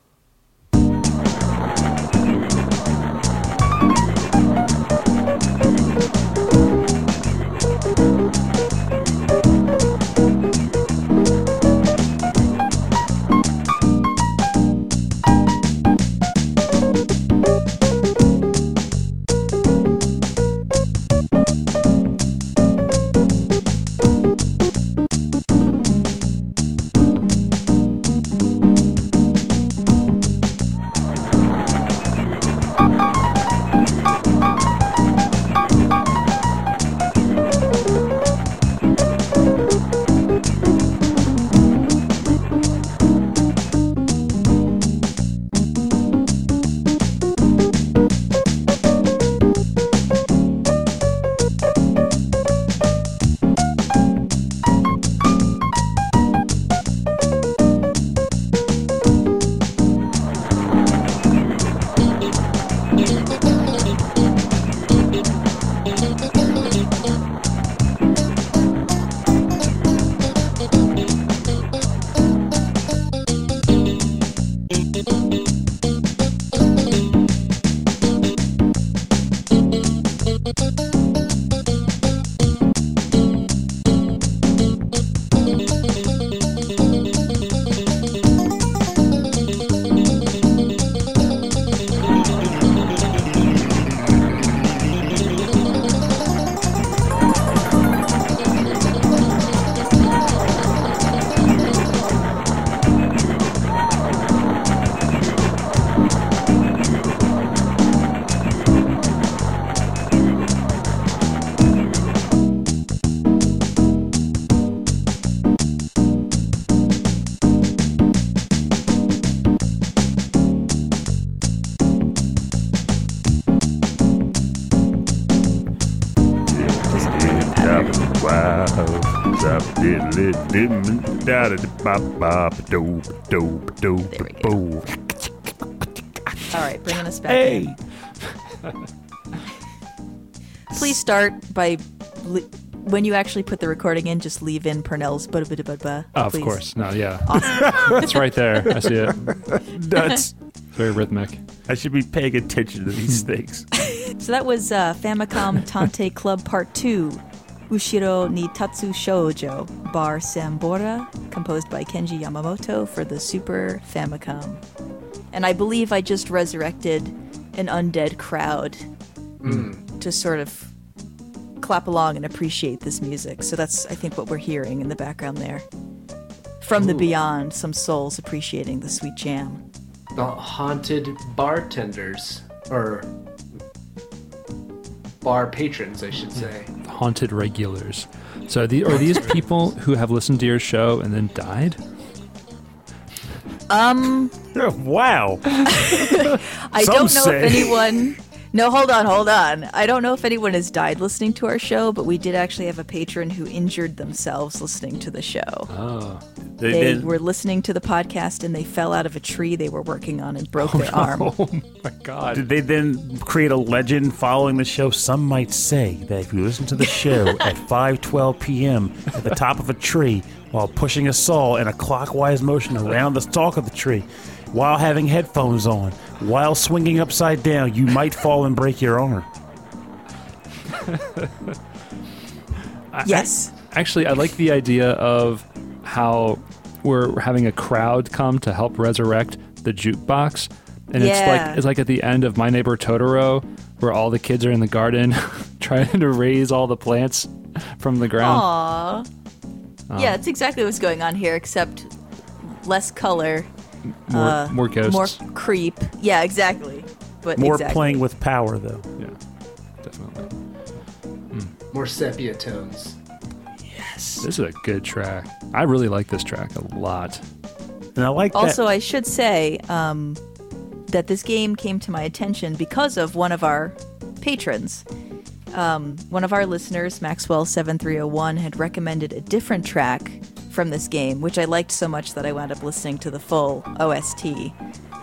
All right, bringing us back.
Hey.
Please start by li- when you actually put the recording in. Just leave in Purnell's ba ba ba ba.
Oh, of
please.
course. No, yeah. it's right there. I see it.
nuts.
Very rhythmic.
I should be paying attention to these things.
So that was uh, Famicom Tantei Club Part 2, Ushiro ni Tatsu Shoujo, Bar Sambora, composed by Kenji Yamamoto for the Super Famicom. And I believe I just resurrected an undead crowd hmm. to sort of clap along and appreciate this music. So that's, I think, what we're hearing in the background there. From the beyond, some souls appreciating the sweet jam.
The haunted bartenders, or bar patrons, I should hmm. say.
Haunted regulars. So are, the, are these people who have listened to your show and then died?
Um,
wow.
I
Some
don't know
say.
if anyone. No, hold on, hold on. I don't know if anyone has died listening to our show, but we did actually have a patron who injured themselves listening to the show.
Oh.
They,
They
did-
were listening to the podcast and they fell out of a tree they were working on and broke oh, their arm.
Oh my god.
Did they then create a legend following the show? Some might say that if you listen to the show at 5:12 p.m. at the top of a tree while pushing a saw in a clockwise motion around the stalk of the tree, while having headphones on, while swinging upside down, you might fall and break your arm.
yes.
Actually, I like the idea of how we're having a crowd come to help resurrect the jukebox. And it's like it's like at the end of My Neighbor Totoro, where all the kids are in the garden trying to raise all the plants from the ground.
Aw. Um, yeah, it's exactly what's going on here, except less color,
More,
uh,
more ghosts.
more creep. Yeah, exactly. But
More
exactly.
playing with power, though.
yeah, definitely.
More sepia tones. Yes.
This is a good track. I really like this track a lot.
And I like
Also,
that.
I should say um, that this game came to my attention because of one of our patrons. Um, one of our listeners, Maxwell7301, had recommended a different track from this game, which I liked so much that I wound up listening to the full OST.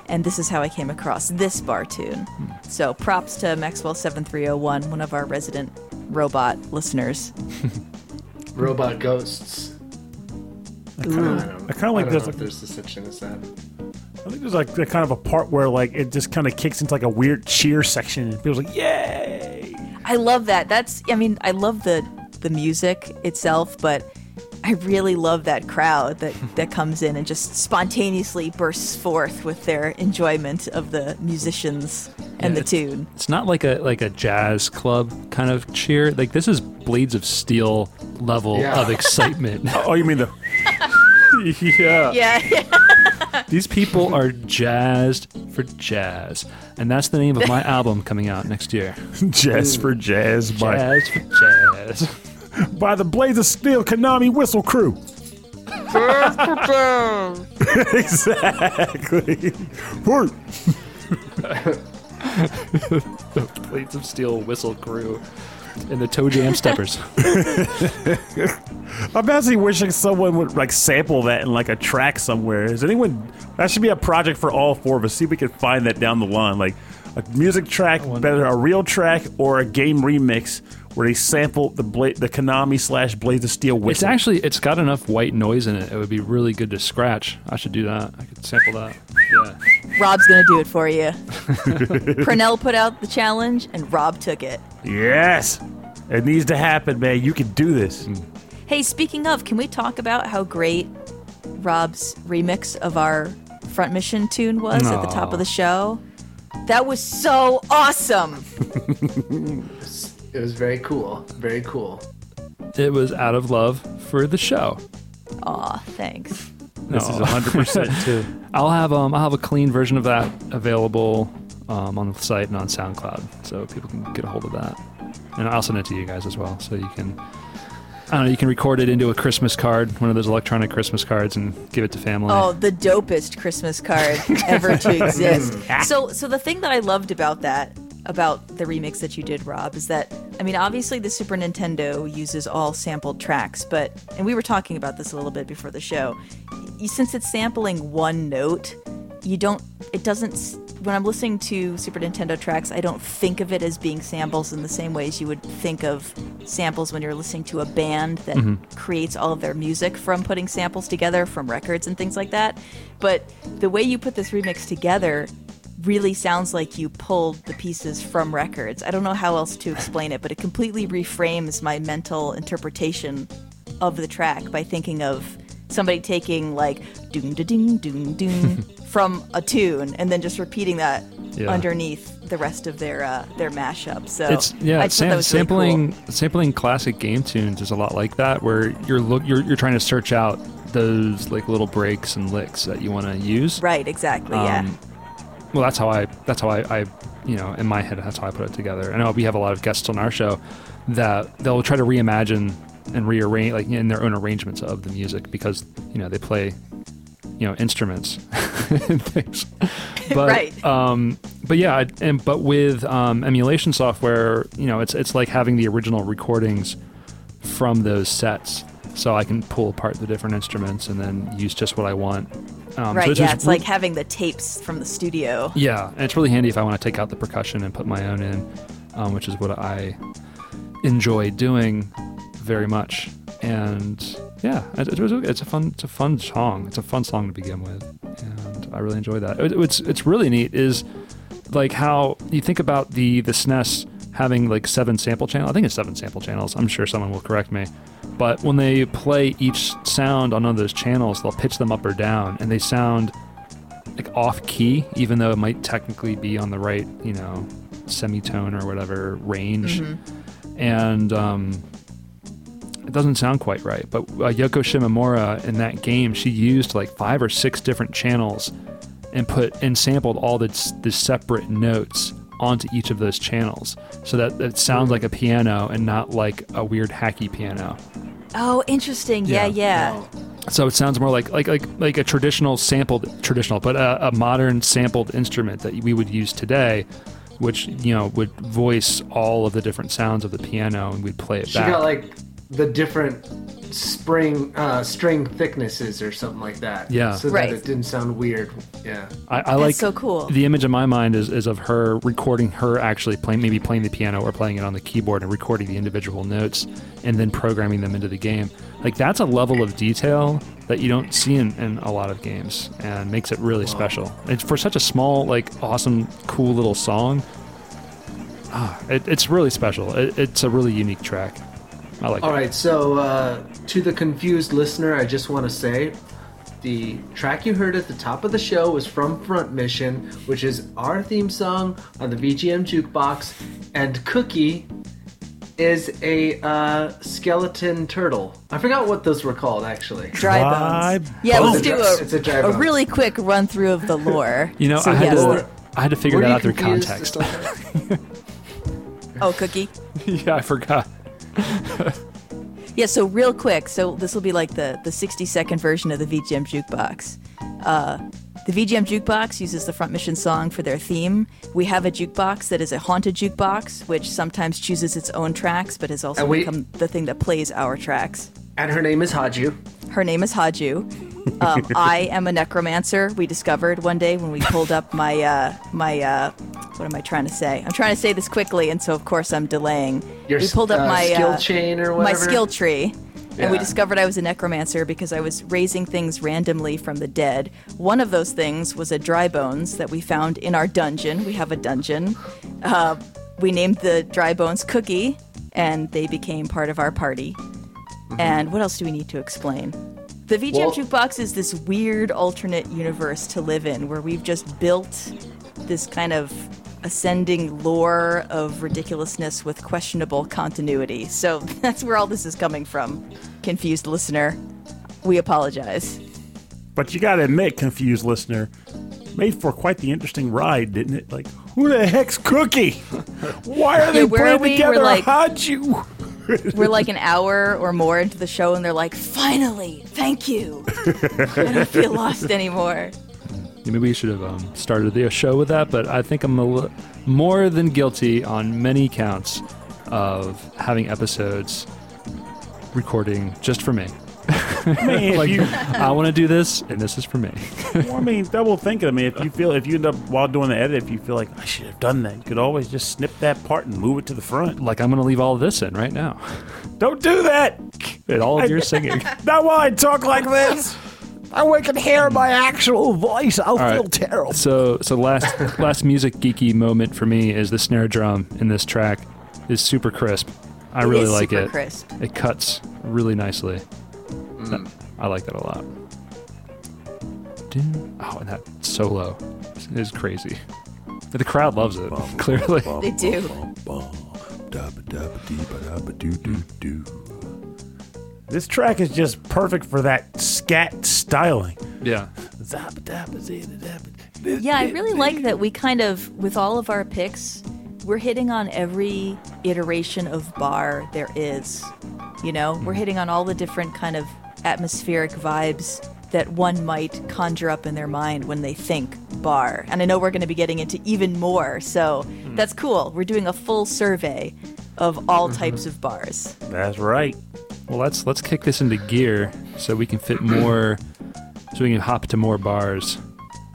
And this is how I came across this bar tune. Hmm. So props to Maxwell7301, one of our resident robot listeners.
Robot ghosts. I
Ooh.
don't know.
I kinda like this-
know if there's such thing as that.
I think there's like a kind of a part where like it just kind of kicks into like a weird cheer section, and people's like, "Yay!"
I love that. That's I mean, I love the the music itself, but I really love that crowd that that comes in and just spontaneously bursts forth with their enjoyment of the musicians and
Yeah,
the tune.
It's not like a like a jazz club kind of cheer. Like this is Blades of Steel level
Yeah.
of excitement.
Oh, you mean the
yeah.
Yeah,
These people are jazzed for jazz. And that's the name of my album coming out next year.
Jazz for Jazz by,
Jazz for jazz.
By the Blades of Steel Konami Whistle Crew. exactly. Word.
Blades of Steel whistle crew. And the Toe Jam Steppers.
I'm actually wishing someone would like sample that in like a track somewhere. Is anyone? That should be a project for all four of us. See if we can find that down the line, like a music track, better a real track or a game remix where they sample the bla- the Konami slash Blades of Steel
It's actually it's got enough white noise in it. It would be really good to scratch. I should do that. I could sample that. Yeah.
Rob's gonna do it for you. Purnell put out the challenge, and Rob took it.
yes, it needs to happen, man. You can do this. Hmm.
Hey, speaking of, can we talk about how great Rob's remix of our front mission tune was at the top of the show? That was so awesome.
It was very cool. Very cool.
It was out of love for the show.
Aw, thanks.
This
No.
is 100 percent too.
I'll have um I'll have a clean version of that available um, on the site and on SoundCloud, so people can get a hold of that. And I'll send it to you guys as well, so you can. I don't know. You can record it into a Christmas card, one of those electronic Christmas cards, and give it to family.
Oh, the dopest Christmas card ever to exist. So, so the thing that I loved about that, about the remix that you did, Rob, is that I mean, obviously the Super Nintendo uses all sampled tracks, but and we were talking about this a little bit before the show. Since it's sampling one note, you don't. It doesn't. When I'm listening to Super Nintendo tracks, I don't think of it as being samples in the same ways you would think of samples when you're listening to a band that mm-hmm. creates all of their music from putting samples together from records and things like that. But the way you put this remix together really sounds like you pulled the pieces from records. I don't know how else to explain it, but it completely reframes my mental interpretation of the track by thinking of somebody taking like doom da ding doom doom from a tune and then just repeating that
Yeah.
underneath the rest of their uh, their mashup. So
It's yeah, sam-
was really
sampling
cool.
sampling classic game tunes is a lot like that, where you're look you're, you're trying to search out those like little breaks and licks that you want to use.
Right, exactly. Yeah.
Well, that's how I that's how I, I you know in my head that's how I put it together. And I know we have a lot of guests on our show that they'll try to reimagine and rearrange like in their own arrangements of the music because you know they play you know instruments and things. But,
Right.
Um, but yeah, and but with um, emulation software, you know, it's it's like having the original recordings from those sets, so I can pull apart the different instruments and then use just what I want. Um,
right,
so
yeah.
just
It's
re-
like having the tapes from the studio.
yeah, and it's really handy if I want to take out the percussion and put my own in, um, which is what I enjoy doing very much. And yeah, it, it was, it's a fun it's a fun song. It's a fun song to begin with, and I really enjoy that. It, it's it's really neat is like how you think about the the SNES having like seven sample channels. I think it's seven sample channels. I'm sure someone will correct me. But when they play each sound on one of those channels, they'll pitch them up or down, and they sound like off key, even though it might technically be on the right, you know, semitone or whatever range. And um, it doesn't sound quite right. But uh, Yoko Shimomura in that game, she used like five or six different channels and put and sampled all the, the separate notes onto each of those channels so that it sounds like a piano and not like a weird hacky piano.
Oh, interesting. Yeah,
Yeah.
yeah.
So it sounds more like like like like a traditional sampled traditional, but a, a modern sampled instrument that we would use today, which you know would voice all of the different sounds of the piano, and we'd play it
She
back.
got like the different spring uh, string thicknesses or something like that.
Yeah.
So
Right.
that it didn't sound weird. Yeah.
I, I like
so cool.
The image in my mind is, is of her recording her actually playing maybe playing the piano or playing it on the keyboard and recording the individual notes and then programming them into the game. Like that's a level of detail that you don't see in, in a lot of games and makes it really special. It's for such a small, like awesome, cool little song. Ah, it, it's really special. It, it's a really unique track. I like
All
it.
right. So uh, to the confused listener, I just want to say. The track you heard at the top of the show was from Front Mission, which is our theme song on the VGM jukebox, and Cookie is a uh, skeleton turtle. I forgot what those were called actually.
Dry
Dry
bones. Yeah,
bones.
let's do
It's a- it's a dry
a, a really quick run through of the lore.
You know,
So,
I had
yes,
to I had to figure
Were
that out through context.
oh, cookie.
yeah, I forgot.
Yeah, so real quick, so this will be like the, the 60 second version of the VGM Jukebox. Uh, the VGM Jukebox uses the Front Mission song for their theme. We have a jukebox that is a haunted jukebox, which sometimes chooses its own tracks, but has also
we-
become the thing that plays our tracks.
And her name is Haju.
Her name is Haju. Um, I am a necromancer. We discovered one day when we pulled up my uh, my uh, what am I trying to say? I'm trying to say this quickly, and so of course I'm delaying.
Your
we pulled up
uh,
my
skill
uh,
chain or whatever.
my skill tree. And we discovered I was a necromancer because I was raising things randomly from the dead. One of those things was a dry bones that we found in our dungeon. We have a dungeon. Uh, we named the dry bones Cookie, and they became part of our party. And what else do we need to explain? The VGM
Well-
Jukebox is this weird alternate universe to live in where we've just built this kind of ascending lore of ridiculousness with questionable continuity. So that's where all this is coming from. Confused listener, we apologize.
But you got to admit, confused listener, made for quite the interesting ride, didn't it? Like, who the heck's Cookie? Why are they
Yeah, where
playing together?
We're like-
How'd you?
We're like an hour or more into the show, and they're like, finally, thank you. I don't feel lost anymore.
Maybe we should have um, started the show with that, but I think I'm li- more than guilty on many counts of having episodes recording just for me.
I mean,
like,
you,
I want to do this, and this is for me.
well, I mean, double thinking. I mean, if you feel, if you end up while doing the edit, if you feel like I should have done that, you could always just snip that part and move it to the front.
like I'm going to leave all of this in right now,
Don't do that.
and all of your singing.
Not while I talk like this. I can hear my actual voice. I'll
right.
feel terrible.
So, so last last music geeky moment for me is the snare drum in this track is super crisp. I
It
really
is
like
super
it.
crisp.
It cuts really nicely. Mm. That- I like that a lot. Dun- Oh, and that solo is crazy. The crowd loves it. Clearly,
They do.
This track is just perfect for that scat styling.
yeah.
Yeah, I really like that we kind of, with all of our picks, we're hitting on every iteration of bar there is. You know, we're mm-hmm. hitting on all the different kind of atmospheric vibes that one might conjure up in their mind when they think bar. And I know we're going to be getting into even more, so mm. that's cool. We're doing a full survey of all mm-hmm. types of bars.
That's right.
Well, let's let's kick this into gear so we can fit more, so we can hop to more bars.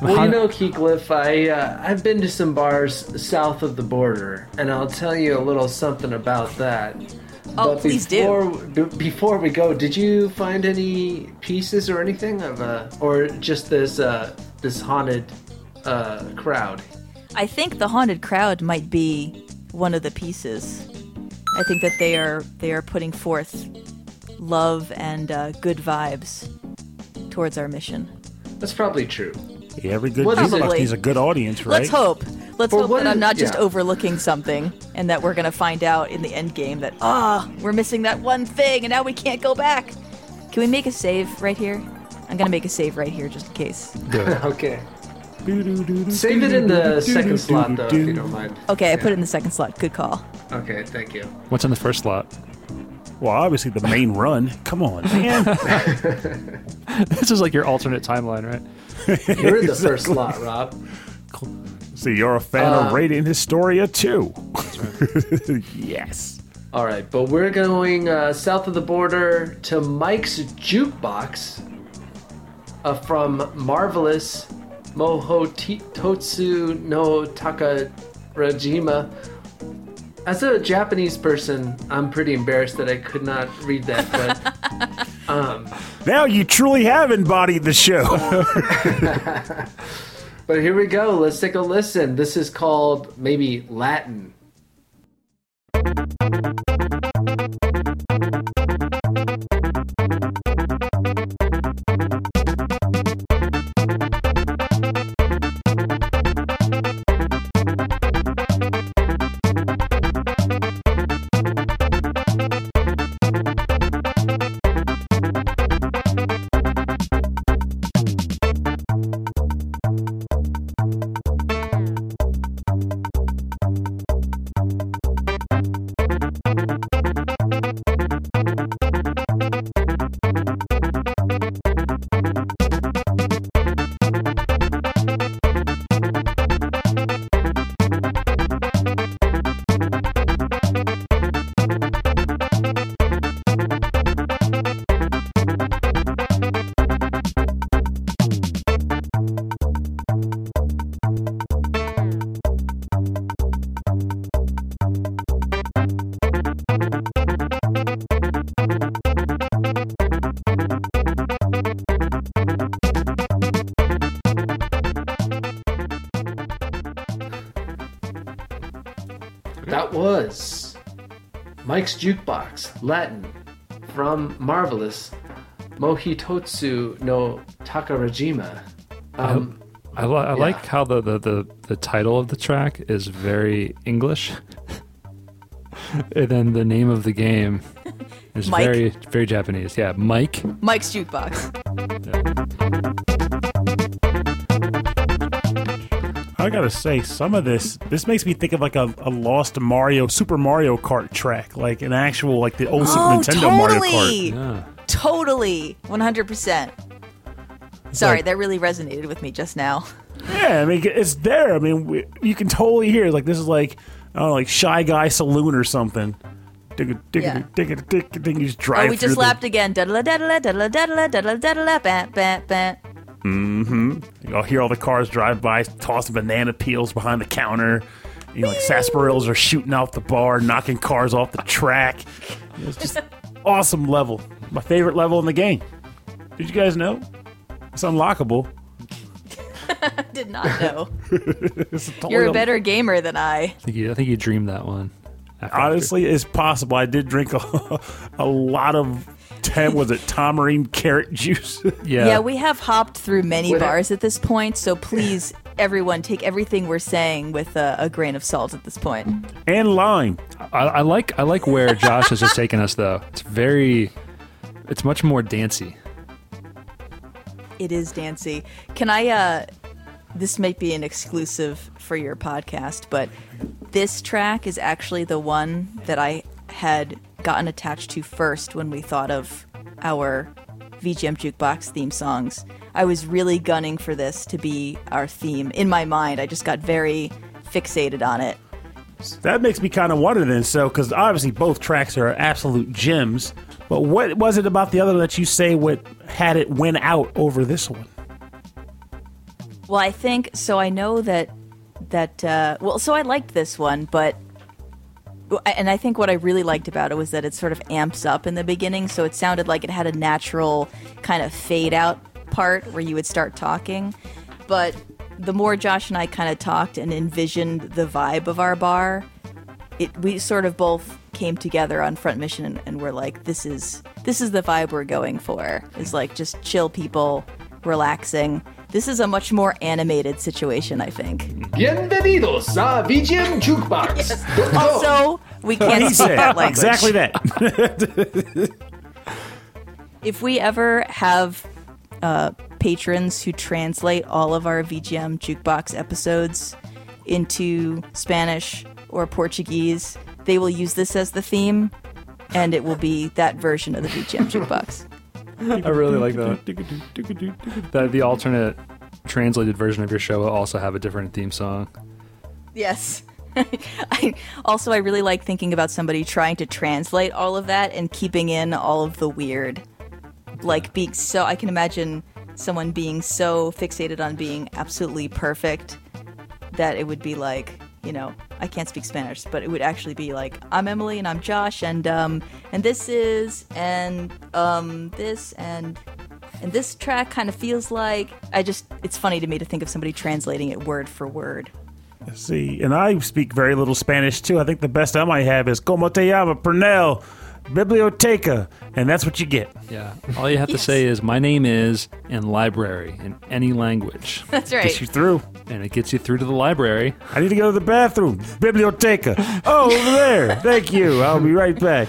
Well,
How-
you know, Keecliff, I uh, I've been to some bars south of the border, and I'll tell you a little something about that.
Oh,
but
please do.
before, do. Before we go, did you find any pieces or anything of uh, or just this uh, this haunted uh, crowd?
I think the haunted crowd might be one of the pieces. I think that they are they are putting forth love and uh, good vibes towards our mission.
That's probably true.
Yeah, every good
What is
jukebox
it?
a good audience, right?
Let's hope. Let's
Well,
hope
what
that I'm not just
yeah.
overlooking something and that we're going to find out in the end game that, ah, we're missing that one thing and now we can't go back. Can we make a save right here? I'm going to make a save right here just in case.
Do.
Okay. Save it in the second slot, though, if you don't mind.
Okay, I put it in the second slot. Good call.
Okay, thank you.
What's in the first slot?
Well, obviously the main run. Come on, man.
This is like your alternate timeline, right?
You're in the first slot, Rob.
See, you're a fan
Uh,
of Radiant Historia too. yes.
All right, but we're going uh, south of the border to Mike's Jukebox uh, from Marvelous Mohototsu no Takarajima. As a Japanese person, I'm pretty embarrassed that I could not read that, but um,
Now you truly have embodied the show.
but here we go. Let's take a listen. This is called maybe Latin. Mike's Jukebox, Latin, from Marvelous Mohitotsu no Takarajima. Um,
I, li- I
Yeah.
like how the, the, the, the title of the track is very English. and then the name of the game is
Mike?
very very Japanese. Yeah, Mike.
Mike's Jukebox.
I gotta say, some of this this makes me think of like a, a lost Mario Super Mario Kart track, like an actual like the old
Oh,
Super Nintendo Mario Kart.
totally.
Yeah.
Totally. 100%. Sorry,
like-
that really resonated with me just now.
Yeah, I mean it's there. I mean we, you can totally hear like this is like I don't know, like Shy Guy Saloon or something. Dig it, dig
Yeah.
it, dig it, dig it, dig it. You just oh, drive.
Oh, we
through
just
the-
lapped again. Daddle daddle daddle daddle daddle daddle bat bat Mm-hmm. bat.
You'll hear all the cars drive by, tossing banana peels behind the counter. You know, like sarsaparillas are shooting out the bar, knocking cars off the track. It's just awesome level. My favorite level in the game. Did you guys know? It's unlockable.
Did not know.
It's totally
You're a
un-
better gamer than I.
I think you, I think you dreamed that one. after-
Honestly, it's possible. I did drink a, a lot of ten. Was it tamarine carrot juice?
yeah.
Yeah, we have hopped through many
What-
bars at this point, so please, everyone, take everything we're saying with a, a grain of salt at this point.
and lime.
I, I like I like where Josh has just taken us though. It's very, it's much more dancey.
It is Dancy. Can I, uh, this might be an exclusive for your podcast, but this track is actually the one that I had gotten attached to first when we thought of our VGM Jukebox theme songs. I was really gunning for this to be our theme. In my mind, I just got very fixated on it.
That makes me kind of wonder then. So, because obviously both tracks are absolute gems, but what was it about the other that you say what had it win out over this one?
Well, I think so. I know that that uh, well, so I liked this one, but and I think what I really liked about it was that it sort of amps up in the beginning, so it sounded like it had a natural kind of fade out part where you would start talking. But the more Josh and I kind of talked and envisioned the vibe of our bar, it we sort of both came together on front mission and, and we're like, this is this is the vibe we're going for. Is like just chill people, relaxing. This is a much more animated situation, I think.
Bienvenidos a VGM Jukebox.
Also, we can't
He
speak
said
that language.
exactly that.
If we ever have uh, patrons who translate all of our VGM jukebox episodes into Spanish or Portuguese, they will use this as the theme, and it will be that version of the VGM jukebox.
I really like that. That the alternate translated version of your show will also have a different theme song.
Yes. I, also, I really like thinking about somebody trying to translate all of that and keeping in all of the weird. Like, being so. I can imagine someone being so fixated on being absolutely perfect that it would be like, you know, I can't speak Spanish, but it would actually be like, I'm Emily and I'm Josh, and, um, and this is, and, um, this, and. And this track kind of feels like I just it's funny to me to think of somebody translating it word for word.
See, and I speak very little Spanish too. I think the best I might have is "Como te llama, Pernell, Biblioteca," and that's what you get.
Yeah. All you have to say is my name is and library in any language.
That's right.
It Gets
right.
you through.
and it gets you through to the library.
I need to go to the bathroom. Biblioteca. Oh, over there. Thank you. I'll be right back.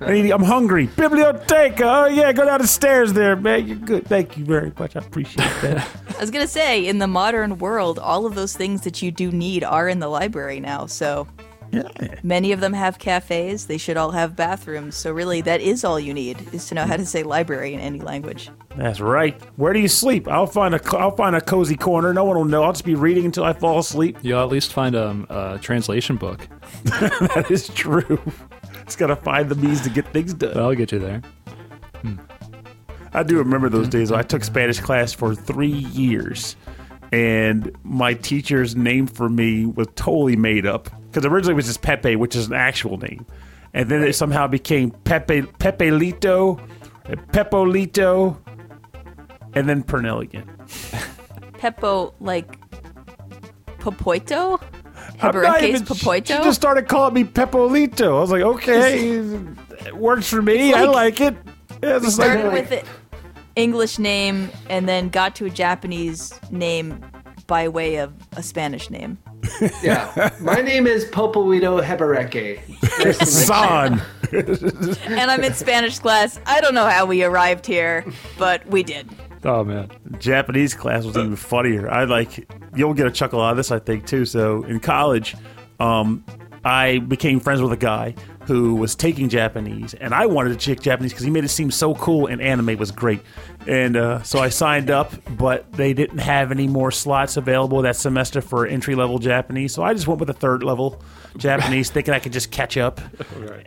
I need, I'm hungry. Biblioteca. Oh yeah, go down the stairs there, man. You're good. Thank you very much. I appreciate that.
I was gonna say, in the modern world, all of those things that you do need are in the library now. So
yeah.
many of them have cafes. They should all have bathrooms. So really, that is all you need is to know how to say library in any language.
That's right. Where do you sleep? I'll find a I'll find a cozy corner. No one will know. I'll just be reading until I fall asleep.
You'll at least find a, um, a translation book.
That is true. Just gotta find the means to get things done.
I'll get you there.
I do remember those days. I took Spanish class for three years, and my teacher's name for me was totally made up because originally it was just Pepe, which is an actual name, and then it somehow became Pepe Pepelito, Pepolito, and then Pernell again.
Peppo, like Popoito? Hebereke's
even- She
Popoito?
just started calling me Pepolito. I was like, okay, it works for me.
It's
I
like-
like it. Yeah, it's just like-
Started with the English name and then got to a Japanese name by way of a Spanish name.
Yeah. My name is Popolito Hebereke. Nice to meet you.
Son.
And I'm in Spanish class. I don't know how we arrived here, but we did.
Oh man.
Japanese class was even funnier. I like you'll get a chuckle out of this, I think, too. So in college, um, I became friends with a guy who was taking Japanese, and I wanted to take Japanese because he made it seem so cool, and anime was great. And uh, so I signed up, but they didn't have any more slots available that semester for entry level Japanese. So I just went with a third level Japanese, thinking I could just catch up.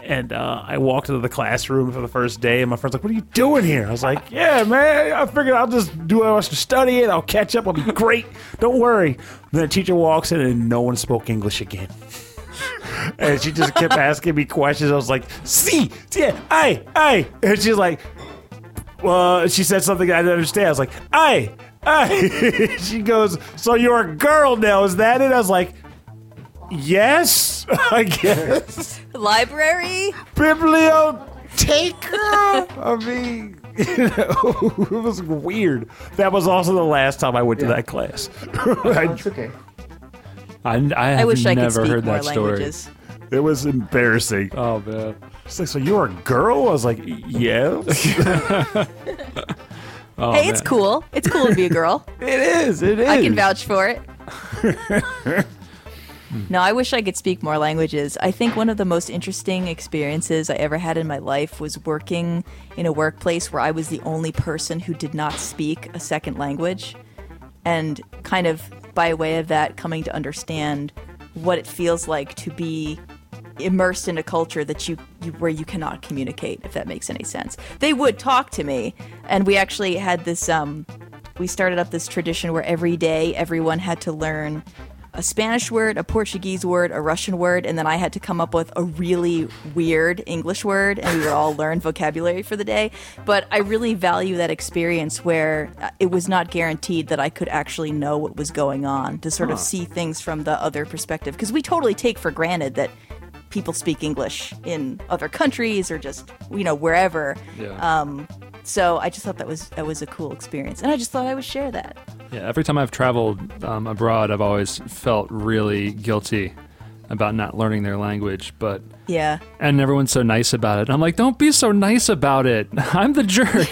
And uh, I walked into the classroom for the first day, and my friend's like, "What are you doing here?" I was like, "Yeah, man, I figured I'll just do I was to study it. I'll catch up. I'll be great. Don't worry." then the teacher walks in, and no one spoke English again and she just kept asking me questions. I was like, "See, yeah, I, I," and she's like, "Well," she said something I didn't understand. I was like, "I, I." she goes, "So you're a girl now? Is that it?" I was like, "Yes, I guess."
Library?
Biblioteca. I mean. You know, it was weird. That was also the last time I went to that class. I-
It's okay.
I, I have
I wish I could
never
speak
heard
more
that story.
languages.
it was embarrassing.
Oh man.
She's like, so you're a girl? I was like, yes.
Oh,
hey, it's cool. It's cool to be a girl.
it is. It is.
I can vouch for it. no, I wish I could speak more languages. I think one of the most interesting experiences I ever had in my life was working in a workplace where I was the only person who did not speak a second language. And kind of by way of that, coming to understand what it feels like to be immersed in a culture that you, you where you cannot communicate if that makes any sense. They would talk to me and we actually had this um we started up this tradition where every day everyone had to learn a Spanish word, a Portuguese word, a Russian word, and then I had to come up with a really weird English word, and we would all learn vocabulary for the day. But I really value that experience where uh, it was not guaranteed that I could actually know what was going on, to sort of see things from the other perspective. Because we totally take for granted that people speak English in other countries or just, you know, wherever.
Yeah.
Um, So I just thought that was that was a cool experience, and I just thought I would share that.
Yeah, every time I've traveled um, abroad, I've always felt really guilty about not learning their language, but
Yeah.
and everyone's so nice about it. I'm like, don't be so nice about it. I'm the jerk.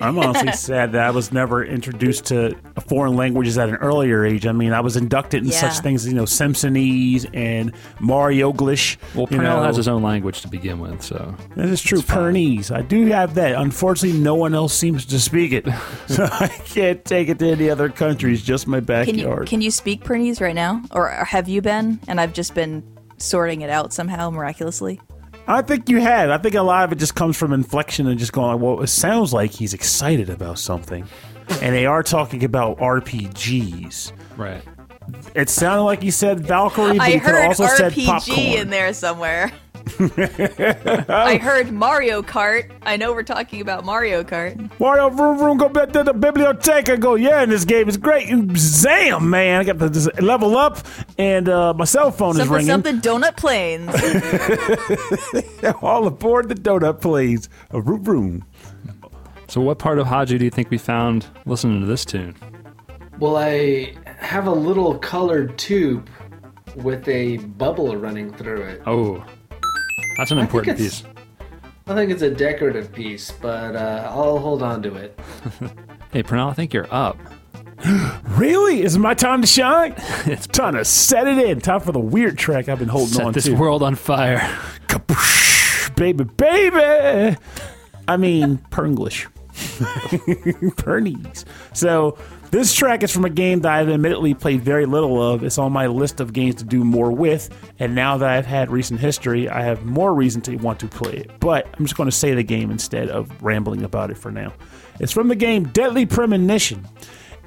I'm honestly sad that I was never introduced to foreign languages at an earlier age. I mean, I was inducted in
Yeah.
such things as, you know, Simpsonese and Mario Glish.
well,
you
Pernell
know.
has his own language to begin with, so
That is true. Pernese. I do have that. Unfortunately, no one else seems to speak it. so I can't take it to any other countries, just my
Can you
backyard.
can you speak Pernese right now, or have you been? And I've just been sorting it out somehow miraculously.
I think you had. I think a lot of it just comes from inflection and just going, well, it sounds like he's excited about something. And they are talking about RPGs.
right.
It sounded like you said Valkyrie, but
I
he could
heard
also said
RPG in there somewhere. I heard Mario Kart. I know we're talking about Mario Kart.
Mario vroom vroom go back to the biblioteca. Go yeah, and this game is great. And Zam, man, I got the level up, and uh, my cell phone is ringing.
something donut planes.
All aboard the donut, please. A vroom vroom.
So, what part of Haju do you think we found listening to this tune?
Well, I have a little colored tube with a bubble running through it.
Oh, that's an important
it's-
piece.
I think it's a decorative piece, but uh, I'll hold on to it.
Hey, Pernell, I think you're up.
Really? Is it my time to shine? it's time to set it in. Time for the weird track I've been holding
Set
on
this
to.
This world on fire.
Kapoosh, baby, baby. I mean, Pernglish. Pernese. So, this track is from a game that I've admittedly played very little of. It's on my list of games to do more with. And now that I've had recent history, I have more reason to want to play it. But I'm just going to say the game instead of rambling about it for now. It's from the game Deadly Premonition.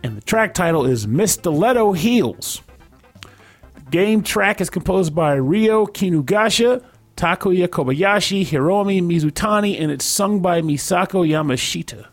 And the track title is Miss Stiletto Heels. Game track is composed by Ryo Kinugasa, Takuya Kobayashi, Hiromi Mizutani, and it's sung by Misako Yamashita.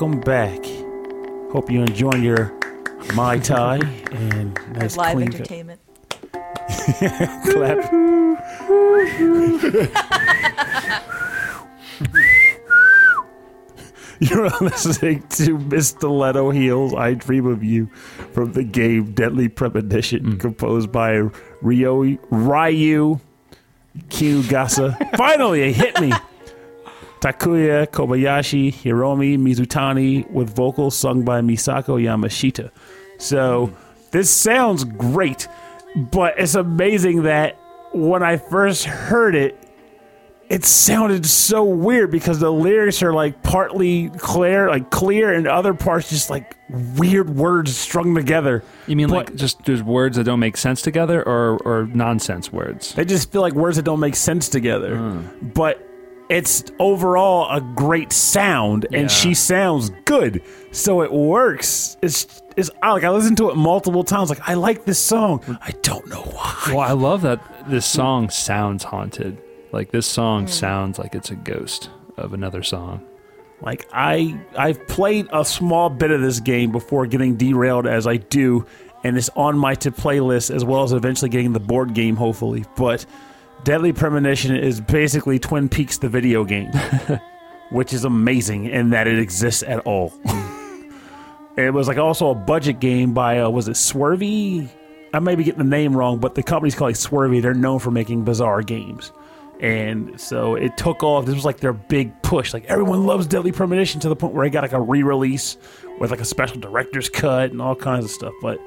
Welcome back. Hope you're enjoying your Mai Tai and nice
Live
clean
entertainment.
clap. You're listening to Miss Stiletto Heels, I Dream of You from the game Deadly Premonition, mm. composed by Ryo, Ryu Kinugasa. Finally, it hit me. Takuya Kobayashi Hiromi Mizutani with vocals sung by Misako Yamashita. So this sounds great, but it's amazing that when I first heard it, it sounded so weird because the lyrics are like partly clear, like clear, and other parts just like weird words strung together.
You mean
But-
like just there's words that don't make sense together, or or nonsense words?
They just feel like words that don't make sense together. Hmm. But it's overall a great sound,
Yeah.
and she sounds good, so it works. It's it's I- like I listened to it multiple times. Like I like this song. I don't know why.
Well, I love that this song sounds haunted. Like this song sounds like it's a ghost of another song.
Like I I've played a small bit of this game before getting derailed as I do, and it's on my to play list as well as eventually getting the board game hopefully. But Deadly Premonition is basically Twin Peaks the video game, which is amazing in that it exists at all. it was like also a budget game by uh, was it Swervy? I may be getting the name wrong, but the company's called like Swervy. They're known for making bizarre games. And so it took off. This was like their big push. Like everyone loves Deadly Premonition to the point where it got like a re-release with like a special director's cut and all kinds of stuff. But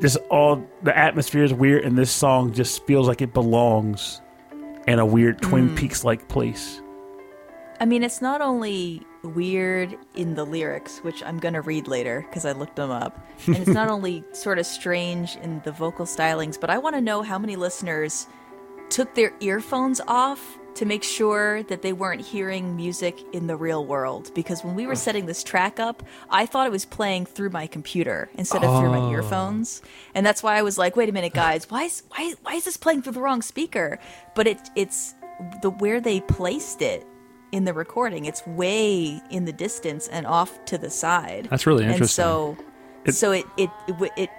just all the atmosphere is weird, and this song just feels like it belongs in a weird Twin hmm. Peaks like place.
I mean, it's not only weird in the lyrics, which I'm going to read later because I looked them up. And it's not only sort of strange in the vocal stylings, but I want to know how many listeners took their earphones off to make sure that they weren't hearing music in the real world. Because when we were setting this track up, I thought it was playing through my computer instead of through my earphones. And that's why I was like, wait a minute, guys, why is, why, why is this playing through the wrong speaker? But it, it's the where they placed it in the recording. It's way in the distance and off to the side.
That's really
And
interesting.
so, so it it it, it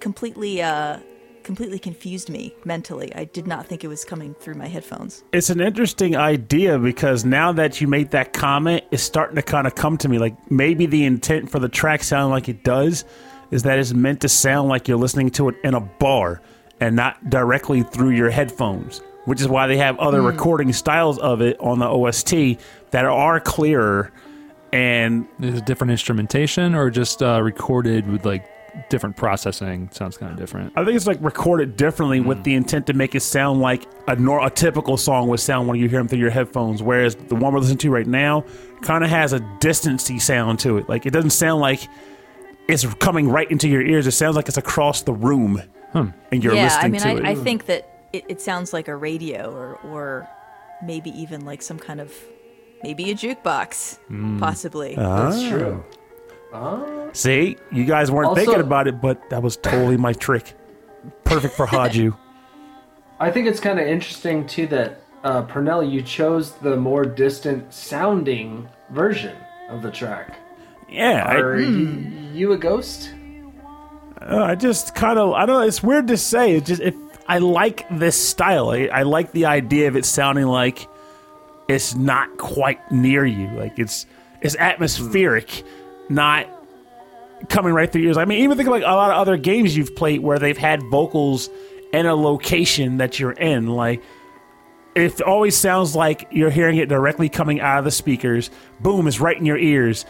completely uh completely confused me mentally. I did not think it was coming through my headphones.
It's an interesting idea because now that you made that comment, it's starting to kind of come to me. Like maybe the intent for the track sounding like it does is that it's meant to sound like you're listening to it in a bar and not directly through your headphones, which is why they have other recording styles of it on the OST that are clearer and
Is it different instrumentation or just uh, recorded with like different processing? Sounds kind of different.
I think it's like recorded differently with the intent to make it sound like a nor- a typical song would sound when you hear them through your headphones. Whereas the one we're listening to right now kind of has a distancey sound to it. Like it doesn't sound like it's coming right into your ears. It sounds like it's across the room, and you're
yeah,
listening
I mean,
to
I,
it.
I think that it, it sounds like a radio or or maybe even like some kind of maybe a jukebox,
Hmm.
possibly.
That's true. Ah.
See, you guys weren't
Also-
thinking about it, but that was totally my trick. Perfect for Haju.
I think it's kind of interesting too that uh, Pernell, you chose the more distant sounding version of the track.
Yeah, I,
Are you, you a ghost?
Uh, I just kind of I don't know. It's weird to say. It just if I like this style. I, I like the idea of it sounding like it's not quite near you. Like it's it's atmospheric, not coming right through your ears. I mean, even think of like a lot of other games you've played where they've had vocals in a location that you're in. Like it always sounds like you're hearing it directly coming out of the speakers. Boom, it's right in your ears.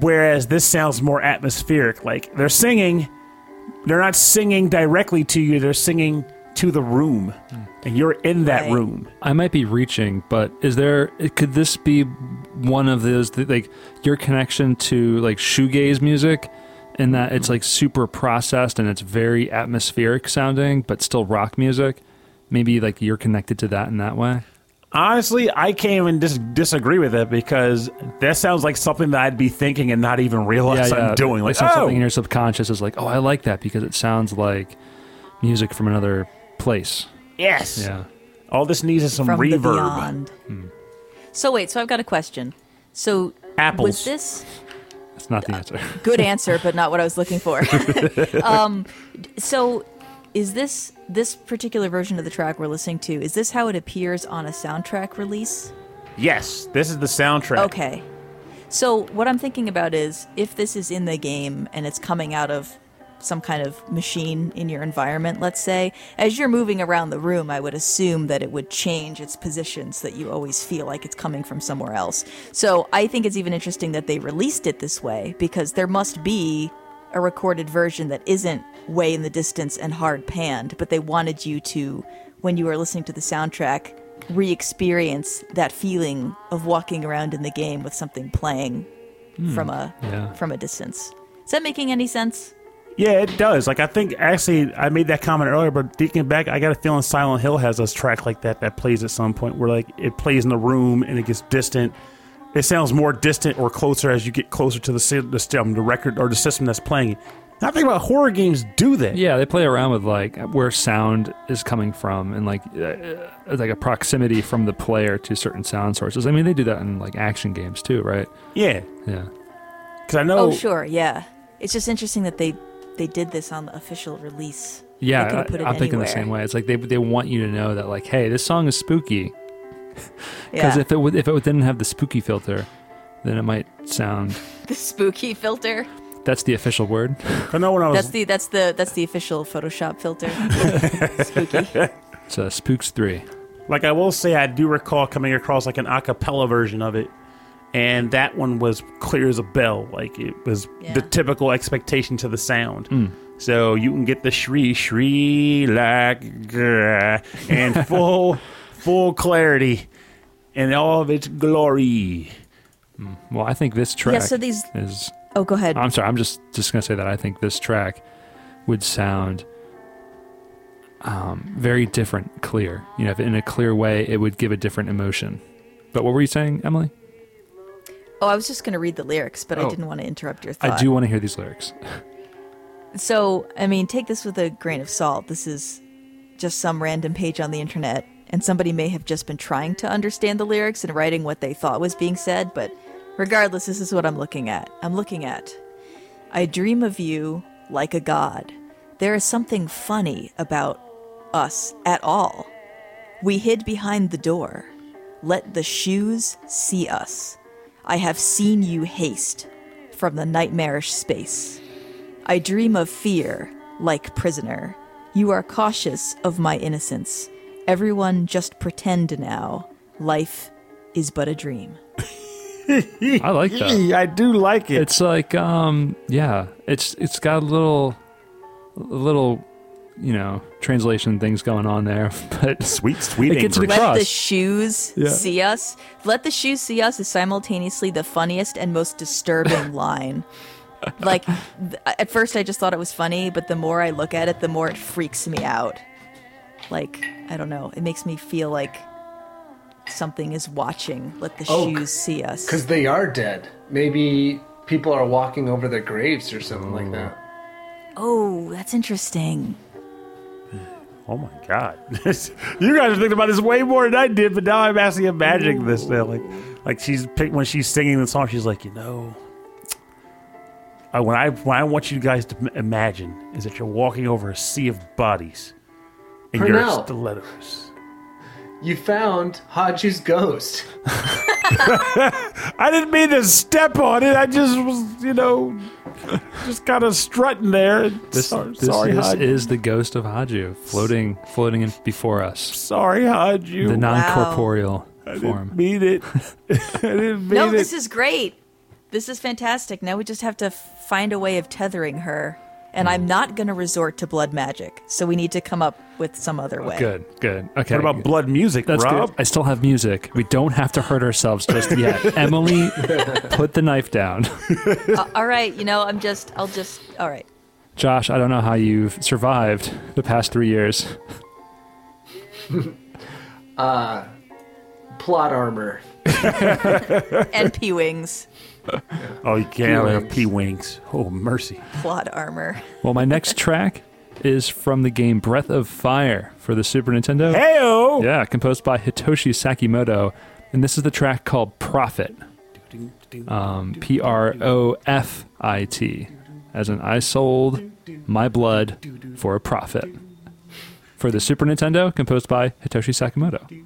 Whereas this sounds more atmospheric. Like they're singing, they're not singing directly to you, they're singing to the room. Hmm. And you're in that
Right.
room.
I might be reaching, but is there? Could this be one of those that, like your connection to like shoegaze music, in that it's like super processed and it's very atmospheric sounding, but still rock music? Maybe like you're connected to that in that way.
Honestly, I can't even dis- disagree with it because that sounds like something that I'd be thinking and not even realize I'm doing. Like,
some-
oh,
something in your subconscious is like, oh, I like that because it sounds like music from another place.
Yes.
Yeah.
All this needs is some
from the
reverb.
beyond. So wait, so I've got a question. So
Apples.
was this
That's not the answer.
good answer, but not what I was looking for? um, so is this this particular version of the track we're listening to? Is this how it appears on a soundtrack release?
Yes, this is the soundtrack.
Okay. So what I'm thinking about is if this is in the game and it's coming out of some kind of machine in your environment, let's say, as you're moving around the room, I would assume that it would change its position so that you always feel like it's coming from somewhere else. So I think it's even interesting that they released it this way because there must be a recorded version that isn't way in the distance and hard panned, but they wanted you to, when you were listening to the soundtrack, re experience that feeling of walking around in the game with something playing hmm. from a
Yeah.
from a distance. Is that making any sense?
Yeah, it does. Like I think actually I made that comment earlier, but thinking back, I got a feeling Silent Hill has a track like that that plays at some point where like it plays in the room and it gets distant. It sounds more distant or closer as you get closer to the sy- the, stem, the record or the system that's playing it. I think about horror games do that.
Yeah, they play around with like where sound is coming from and like uh, uh, like a proximity from the player to certain sound sources. I mean, they do that in like action games too, right?
Yeah,
Yeah.
because I know.
Oh, sure, yeah. It's just interesting that they they did this on the official release. They
Yeah,
could've put it
I, am thinking the same way. It's like they they want you to know that like, hey, this song is spooky. Because
Yeah.
if it would- if it didn't have the spooky filter, then it might sound.
the spooky filter.
That's the official word.
I know when I was
That's the that's the that's the official Photoshop filter. spooky.
It's uh, Spooks Three.
Like I will say, I do recall coming across like an acapella version of it, and that one was clear as a bell. Like it was
Yeah.
the typical expectation to the sound. So you can get the shri shri like and full full clarity and all of its glory.
Well, I think this track
Yeah, so these
is.
Oh, go ahead.
I'm sorry. I'm just just gonna say that I think this track would sound um, very different, clear. You know, if in a clear way, it would give a different emotion. But what were you saying, Emily?
Oh, I was just going to read the lyrics, but I
Oh.
didn't want to interrupt your thought.
I do want to hear these lyrics.
So, I mean, take this with a grain of salt. This is just some random page on the internet, and somebody may have just been trying to understand the lyrics and writing what they thought was being said, but regardless, this is what I'm looking at. I'm looking at I dream of you like a god. There is something funny about us at all. We hid behind the door. Let the shoes see us. I have seen you haste from the nightmarish space. I dream of fear, like prisoner. You are cautious of my innocence. Everyone just pretend now. Life is but a dream.
I like that.
I do like it.
It's like, um, yeah, it's it's got a little, a little, you know, translation things going on there, but
sweet, sweet.
It gets
English.
it
Let the shoes
Yeah.
see us. Let the shoes see us is simultaneously the funniest and most disturbing line. Like, th- at first I just thought it was funny, but the more I look at it, the more it freaks me out. Like, I don't know. It makes me feel like something is watching. Let the
Oh,
shoes see us.
Because they are dead. Maybe people are walking over their graves or something like that.
Oh, that's interesting.
Oh my god! you guys are thinking about this way more than I did, but now I'm actually imagining this. Now. Like, like she's when she's singing the song, she's like, you know, uh, when I when I want you guys to imagine is that you're walking over a sea of bodies in your
Pernell.
stilettos.
You found Haju's ghost.
I didn't mean to step on it. I just was, you know, just kind of strutting there.
This,
sorry,
this,
sorry,
this is the ghost of Haju floating floating in before us.
sorry, Haju.
The non corporeal form.
mean it. I didn't mean
No,
it.
this is great. This is fantastic. Now we just have to find a way of tethering her. And I'm not going to resort to blood magic. So we need to come up with some other way.
Good, good. Okay.
what about blood music,
That's
Rob?
good. I still have music. We don't have to hurt ourselves just yet. Emily, put the knife down.
Uh, all right, you know, I'm just, I'll just, all right.
Josh, I don't know how you've survived the past three years.
Plot armor.
And P Wings.
Oh, you can't have
P-wings.
P wings. Oh, mercy.
Plot armor.
Well, my next track is from the game Breath of Fire for the Super Nintendo.
Heyo!
Yeah, composed by Hitoshi Sakimoto. And this is the track called Profit. Um, P R O F I T. As in, I sold my blood for a profit. For the Super Nintendo, composed by Hitoshi Sakimoto.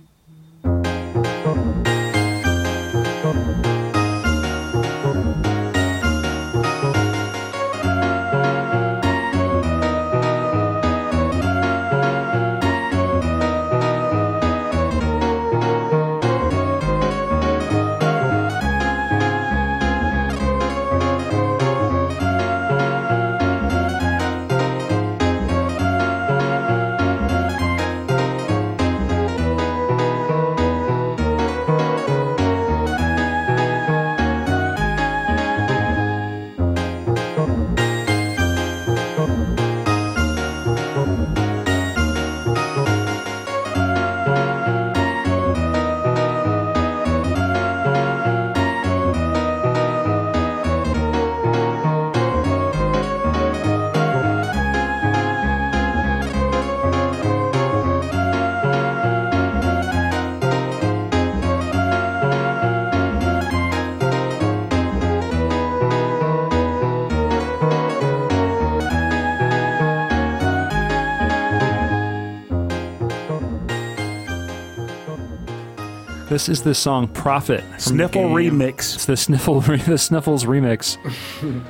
This is the song Profit.
Sniffle remix.
It's the Sniffle the Sniffles remix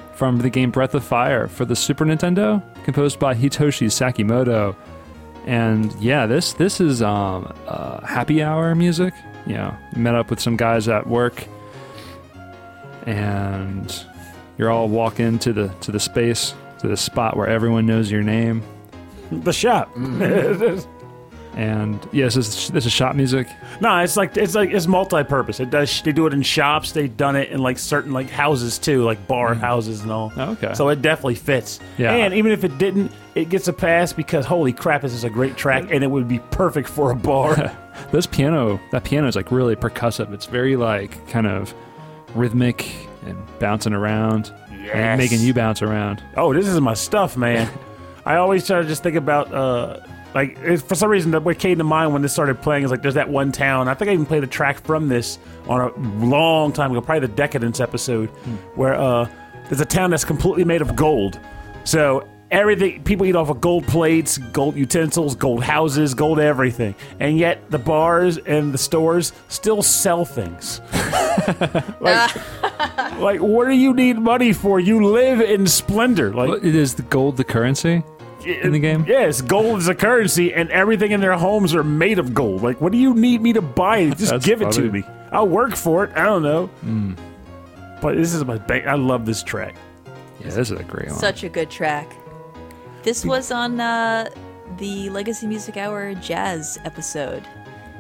from the game Breath of Fire for the Super Nintendo, composed by Hitoshi Sakimoto. And yeah, this this is um, uh, happy hour music. You know, met up with some guys at work, and you're all walking to the to the space to the spot where everyone knows your name.
The shop.
And yes, this is, this is shop music.
no, it's like it's like it's multi-purpose. It does. They do it in shops. They've done it in like certain like houses too, like bar houses and all.
Oh, okay.
So it definitely fits.
Yeah.
And even if it didn't, it gets a pass because holy crap, this is a great track, and it would be perfect for a bar.
This piano, that piano is like really percussive. It's very like kind of rhythmic and bouncing around,
Yes.
and making you bounce around.
oh, this is my stuff, man. I always try to just think about uh like for some reason what came to mind when this started playing is like there's that one town. I think I even played a track from this on a long time ago, probably the Decadence episode, where uh there's a town that's completely made of gold. So everything people eat off of gold plates, gold utensils, gold houses, gold everything. And yet the bars and the stores still sell things. like, like what do you need money for? You live in splendor. Like
Well, it is the gold the currency in the game.
Yes, gold is a currency, and everything in their homes are made of gold. Like, what do you need me to buy? Just
That's
give it
funny.
to me. I'll work for it. I don't know. But this is my bank. I love this track.
Yeah, this is a great one.
Such a good track. This was on uh, the Legacy Music Hour jazz episode,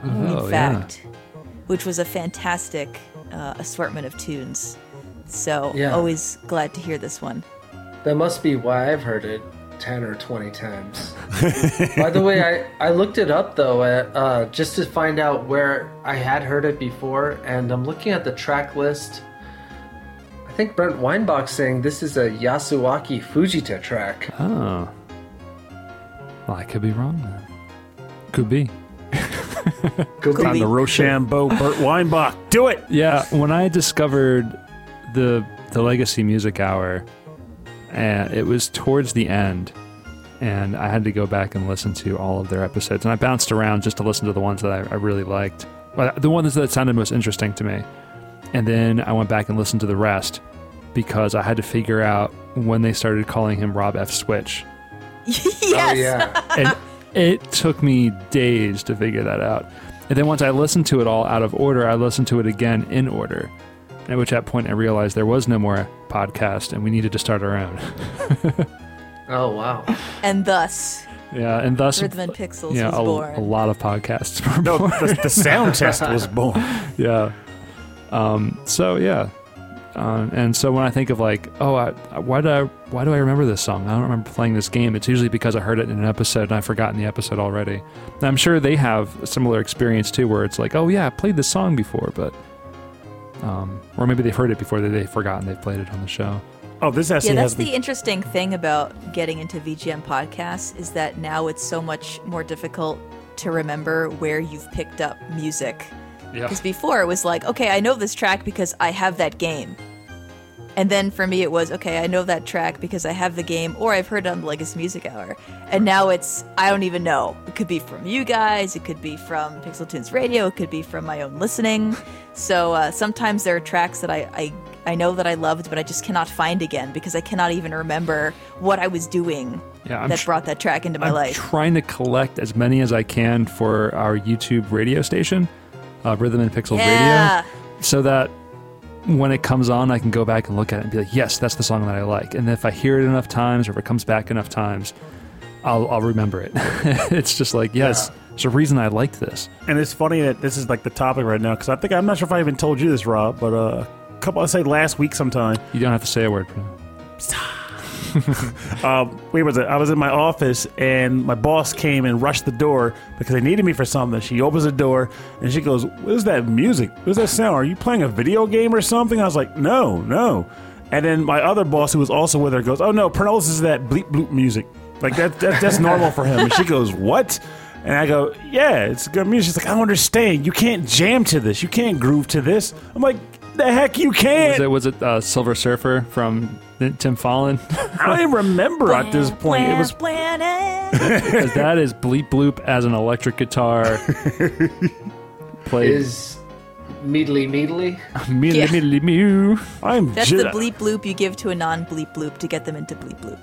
oh,
in
yeah.
fact, which was a fantastic uh, assortment of tunes. So,
Yeah.
always glad to hear this one.
That must be why I've heard it 10 or 20 times. By the way, I, I looked it up though, uh, uh, just to find out where I had heard it before, and I'm looking at the track list. I think Brent Weinbach saying this is a Yasuaki Fujita track.
Oh. Well, I could be wrong then. Could be.
Could
Could
On
be.
the Rochambeau, Burt Weinbach. Do it.
Yeah, when I discovered the the Legacy Music Hour, and it was towards the end, and I had to go back and listen to all of their episodes, and I bounced around just to listen to the ones that I, I really liked, Well, the ones that sounded most interesting to me, and then I went back and listened to the rest because I had to figure out when they started calling him Rob F. Switch, oh,
yes.
Oh, yeah.
and it took me days to figure that out. And then once I listened to it all out of order, I listened to it again in order. At which that point I realized there was no more podcast and we needed to start our own.
Oh, wow.
And thus,
yeah, and thus
Rhythm and Pixels
yeah,
was
a,
born.
a lot of podcasts were
No,
born.
the, the sound test was born.
yeah. Um, so yeah, um, and so when I think of like, oh, I, why do I why do I remember this song? I don't remember playing this game. It's usually because I heard it in an episode and I've forgotten the episode already. And I'm sure they have a similar experience too, where it's like, oh yeah, I played this song before, but um, or maybe they've heard it before, they they've forgotten they've played it on the show.
Oh, this
Yeah,
actually
that's
has
the
the.
interesting thing about getting into VGM podcasts is that now it's so much more difficult to remember where you've picked up music.
Yeah.
Because before it was like, okay, I know this track because I have that game. And then for me, it was, okay, I know that track because I have the game or I've heard it on the Legacy Music Hour. And now it's, I don't even know. It could be from you guys, it could be from Pixel Tunes Radio, it could be from my own listening. So uh, sometimes there are tracks that I, I, I know that I loved, but I just cannot find again because I cannot even remember what I was doing
Yeah, I'm
that
tr-
brought that track into my
I'm
life.
trying to collect as many as I can for our YouTube radio station, uh, Rhythm and Pixel
yeah.
Radio, so that when it comes on, I can go back and look at it and be like, yes, that's the song that I like. And if I hear it enough times or if it comes back enough times, I'll, I'll remember it. it's just like, yes, there's a reason I liked this.
And it's funny that this is like the topic right now because I think I'm not sure if I even told you this, Rob, but uh, a couple I say last week sometime.
You don't have to say a word.
Uh, was it? I was in my office and my boss came and rushed the door because they needed me for something. She opens the door and she goes, "What is that music? What is that sound? Are you playing a video game or something?" I was like, "No, no." And then my other boss, who was also with her, goes, "Oh no, Pernell is that bleep bloop music. Like that, that that's normal for him." And she goes, "What?" And I go, "Yeah, it's good music." She's like, "I don't understand. You can't jam to this. You can't groove to this." I'm like, "The heck you
Was
can't."
Was it, was it uh, Silver Surfer from Tim Follin?
I don't even remember at this point. It was
Planet.
'Cause that is Bleep Bloop as an electric guitar. Played.
Is Meadly Meadly?
Mew,
Yeah.
mew, mew.
I'm
That's
ju-
the bleep bloop you give to a non bleep bloop to get them into bleep bloop.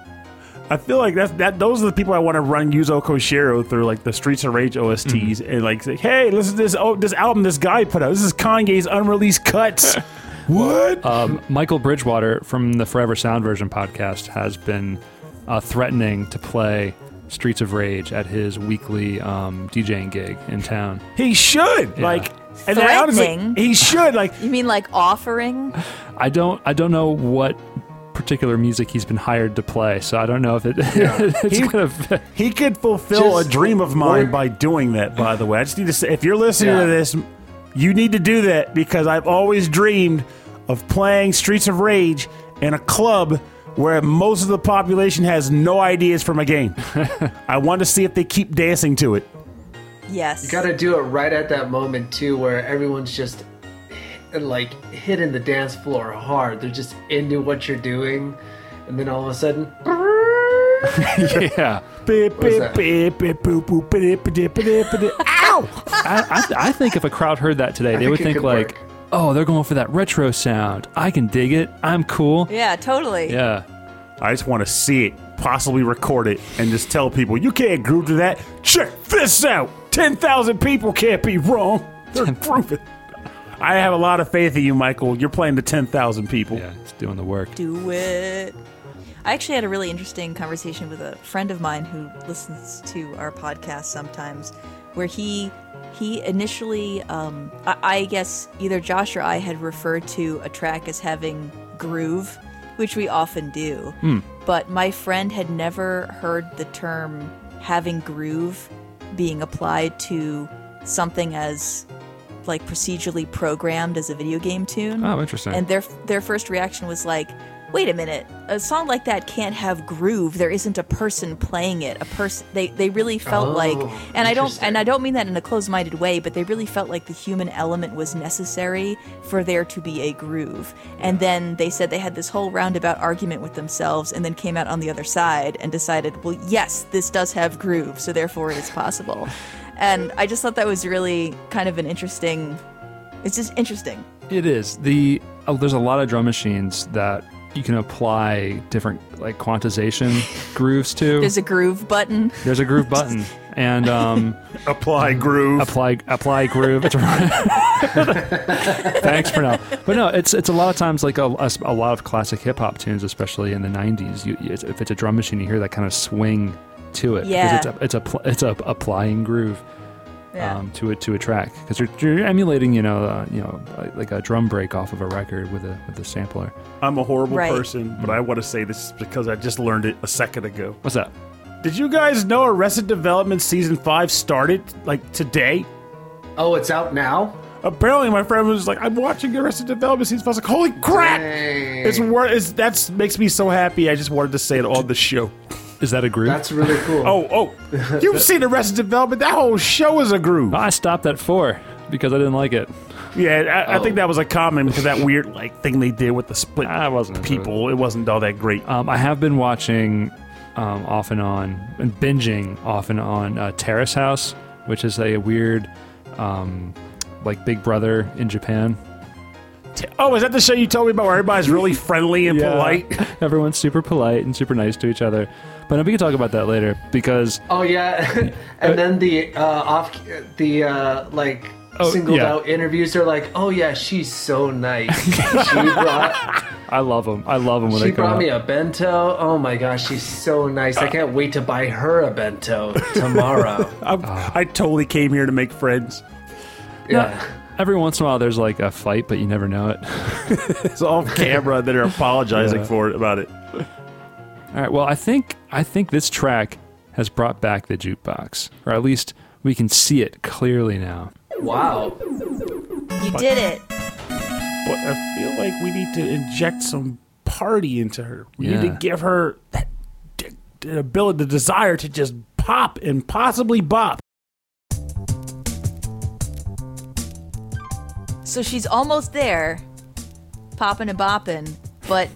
I feel like that's that. Those are the people I want to run Yuzo Koshiro through, like the Streets of Rage OSTs, and like say, "Hey, listen to this. Oh, this album this guy put out. This is Kanye's unreleased cuts." what?
Um, Michael Bridgewater from the Forever Sound Version podcast has been uh, threatening to play Streets of Rage at his weekly um, DJing gig in town.
he should
Yeah.
like. And then honestly,
Threatening?
he should like.
You mean like offering?
I don't I don't know what particular music he's been hired to play, so I don't know if it it's
He-
gonna fit.
He could fulfill
Just
a dream of mine
work-
by doing that. By the way, I just need to say, if you're listening
Yeah.
to this, you need to do that because I've always dreamed of playing Streets of Rage in a club where most of the population has no ideas from a game. I want to see if they keep dancing to it.
Yes.
You gotta do it right at that moment too, where everyone's just like hitting the dance floor hard. They're just into what you're doing, and then all of a sudden,
yeah.
Ow!
I, I, I think if a crowd heard that today, they
think
would
it
think
could
like,
work.
"Oh, they're going for that retro sound. I can dig it. I'm cool."
yeah, totally.
Yeah.
I just want to see it, possibly record it, and just tell people, you can't groove to that. Check this out. 10,000 people can't be wrong. They're grooving. I have a lot of faith in you, Michael. You're playing to 10,000 people.
Yeah, it's doing the work.
Do it. I actually had a really interesting conversation with a friend of mine who listens to our podcast sometimes, where he he initially, um, I, I guess either Josh or I had referred to a track as having groove, which we often do. but my friend had never heard the term having groove being applied to something as like procedurally programmed as a video game tune.
Oh, interesting.
And their their first reaction was like, "Wait a minute, a song like that can't have groove. There isn't a person playing it. A person they they really felt
Oh,
like and I don't and I don't mean that in a closed-minded way, but they really felt like the human element was necessary for there to be a groove. And then they said they had this whole roundabout argument with themselves and then came out on the other side and decided, "Well, yes, this does have groove, so therefore it is possible." and I just thought that was really kind of an interesting it's just interesting.
It is the oh, there's a lot of drum machines that you can apply different like quantization grooves to.
There's a groove button.
There's a groove button and um,
Apply groove.
apply apply groove. It's Thanks for now. But no, it's it's a lot of times like a, a, a lot of classic hip hop tunes, especially in the '90s. You, you- if it's a drum machine, you hear that kind of swing to it. 'cause
Yeah.
it's a it's a pl- it's a applying groove
Yeah.
um, to it to a track because you're, you're emulating you know uh, you know like- like a drum break off of a record with a with a sampler.
I'm a horrible
Right.
person, but I want to say this because I just learned it a second ago.
What's that?
Did you guys know Arrested Development season five started like today?
Oh, it's out now.
Apparently, my friend was like, "I'm watching Arrested Development season." five. I was like, "Holy crap!"
Dang.
It's wor- it's that's makes me so happy. I just wanted to say it on the show.
Is that a groove?
That's really cool.
Oh, oh, you've seen Arrested Development? That whole show is a groove.
I stopped at four because I didn't like it.
Yeah, I, I think
Oh.
that was a common because that weird like thing they did with the split
I wasn't into
people. It wasn't all that great.
Um, I have been watching um, off and on and binging off and on uh, Terrace House, which is a weird, um, like Big Brother in Japan.
Oh, is that the show you told me about where everybody's really friendly and
Yeah.
polite?
Everyone's super polite and super nice to each other. But we can talk about that later because
Oh yeah, and then the uh, off the uh, like
Oh,
singled
yeah.
out interviews are like, oh yeah, she's so nice. she brought
I love them. I love them when
she
they come
brought
out.
me a bento. Oh my gosh, she's so nice. I can't wait to buy her a bento tomorrow.
I'm, I totally came here to make friends.
yeah.
Every once in a while, there's like a fight, but you never know it.
It's off camera that are apologizing
Yeah.
for it about it.
All right. Well, I think I think this track has brought back the jukebox, or at least we can see it clearly now.
Wow.
You did it.
But I feel like we need to inject some party into her. We need to give her that d- d- ability, the desire to just pop and possibly bop.
So she's almost there, popping and bopping, but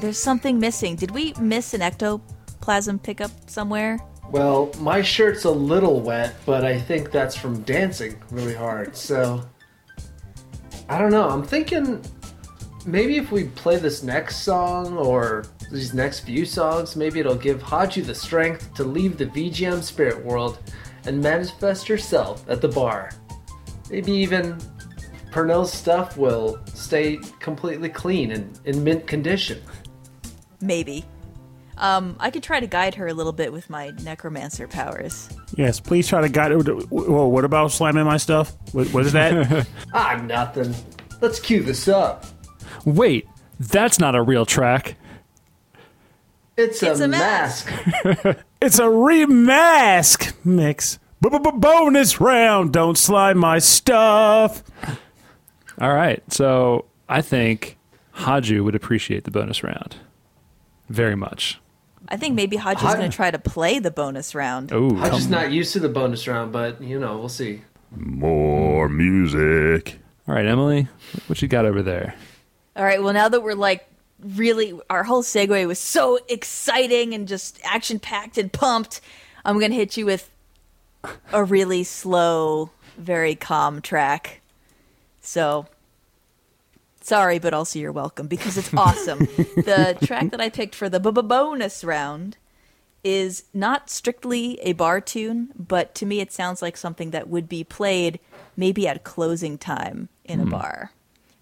there's something missing. Did we miss an ectoplasm pickup somewhere?
Well, my shirt's a little wet, but I think that's from dancing really hard. So I don't know. I'm thinking maybe if we play this next song or these next few songs, maybe it'll give Haju the strength to leave the VGM spirit world and manifest herself at the bar. Maybe even Pernell's stuff will stay completely clean and in mint condition.
Maybe. Um, I could try to guide her a little bit with my necromancer powers.
Yes, please try to guide her. Whoa, what about slamming my stuff? What, what is that?
Ah, nothing. Let's cue this up.
Wait, that's not a real track.
It's,
It's
a,
a
mask.
it's a remask mix. B-b-bonus round. Don't slime my stuff.
All right. So I think Haju would appreciate the bonus round very much.
I think maybe Hodge's
Hod-
going to try to play the bonus round.
Oh,
I'm just not used to the bonus round, but you know, we'll see.
More music.
all right, Emily, what you got over there?
All right, well, now that we're like really, our whole segue was so exciting and just action packed and pumped, I'm going to hit you with a really slow, very calm track. So, sorry, but also you're welcome because it's awesome. the track that I picked for the bonus round is not strictly a bar tune, but to me it sounds like something that would be played maybe at closing time in a bar.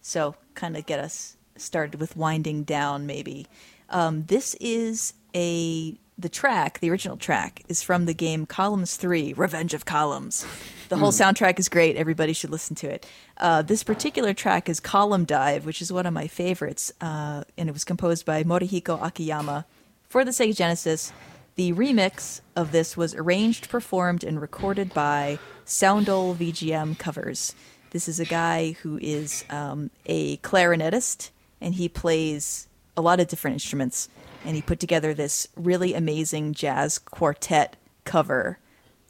So, kind of get us started with winding down, maybe. Um, this is a the track, the original track, is from the game Columns Three: Revenge of Columns. The whole soundtrack is great. Everybody should listen to it. Uh, this particular track is Column Dive, which is one of my favorites, uh, and it was composed by Morihiko Akiyama for the Sega Genesis. The remix of this was arranged, performed, and recorded by Sondole VGM Covers. This is a guy who is um, a clarinetist, and he plays a lot of different instruments. And he put together this really amazing jazz quartet cover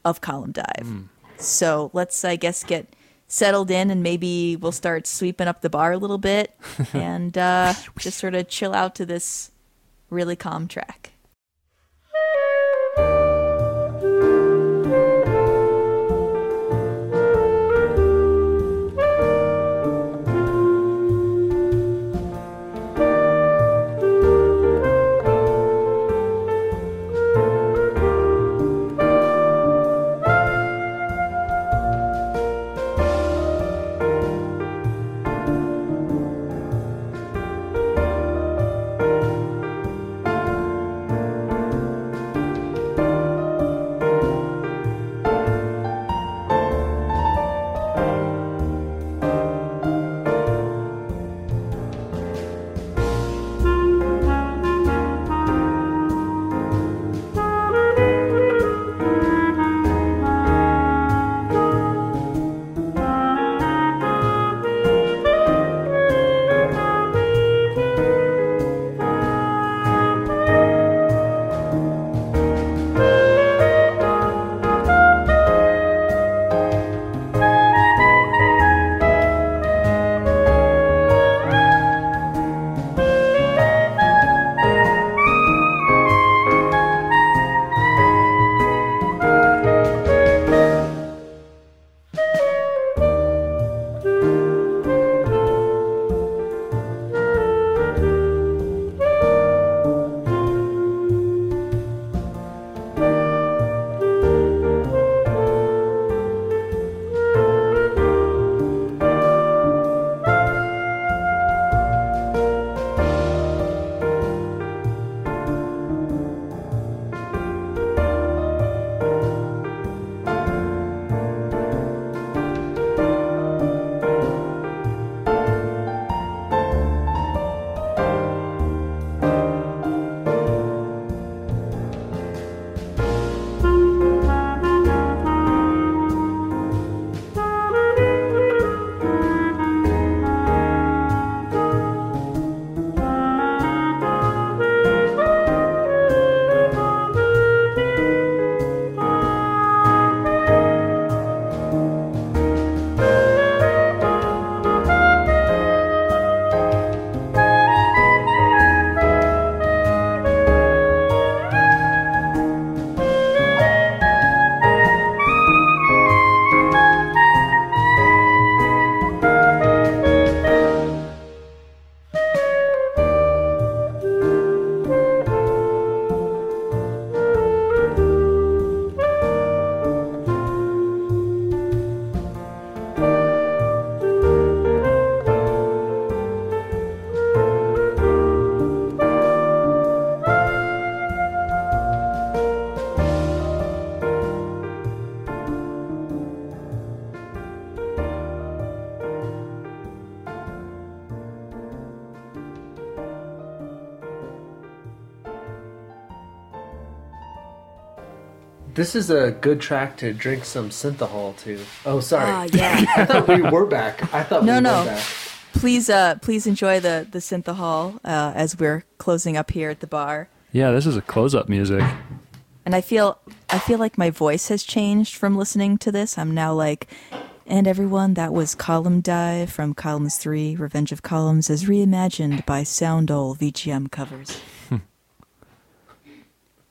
of Column Dive. So let's, I guess, get settled in and maybe we'll start sweeping up the bar a little bit and uh, just sort of chill out to this really calm track.
This is a good track to drink some synthahol to. Oh, sorry.
Ah, yeah.
I thought we were back. I thought
No,
we
no.
were back.
please, uh, please enjoy the the synthahol uh, as we're closing up here at the bar.
Yeah, this is a close-up music.
And I feel, I feel like my voice has changed from listening to this. I'm now like, and everyone, that was Column Dive from Columns Three: Revenge of Columns, as reimagined by Sondole VGM covers.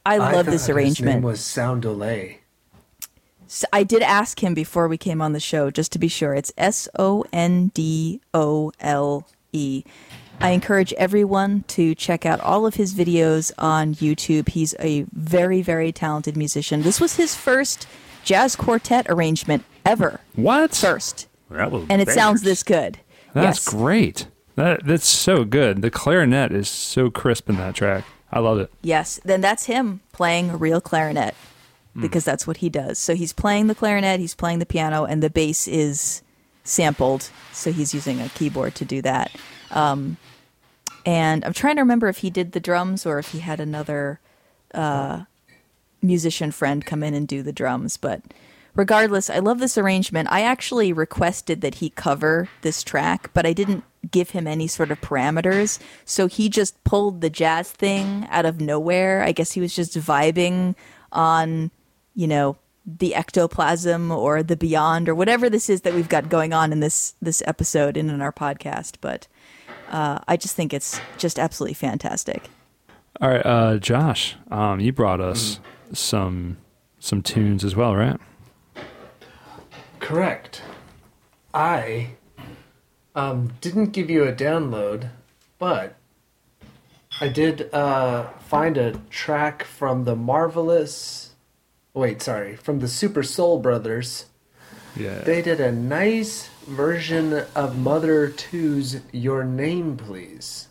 I love
thought
this
His name
arrangement.
was Sound Delay.
I did ask him before we came on the show just to be sure. It's S O N D O L E. I encourage everyone to check out all of his videos on YouTube. He's a very, very talented musician. This was his first jazz quartet arrangement ever.
What?
First.
That was
And it sounds this good.
That's
yes.
great. That that's so good. The clarinet is so crisp in that track. I love it.
Yes, then that's him playing a real clarinet because that's what he does. So he's playing the clarinet, he's playing the piano, and the bass is sampled. So he's using a keyboard to do that. Um, And I'm trying to remember if he did the drums or if he had another uh, musician friend come in and do the drums. But regardless, I love this arrangement. I actually requested that he cover this track, but I didn't give him any sort of parameters. So he just pulled the jazz thing out of nowhere. I guess he was just vibing on, you know, the ectoplasm or the beyond or whatever this is that we've got going on in this this episode and in our podcast. But uh, I just think it's just absolutely fantastic.
All right, uh, Josh, um, you brought us some some tunes as well, right?
Correct. I um, didn't give you a download, but I did uh, find a track from the marvelous. Wait, sorry, from the Super Soul Brothers.
Yeah.
They did a nice version of Mother 2's Your Name Please.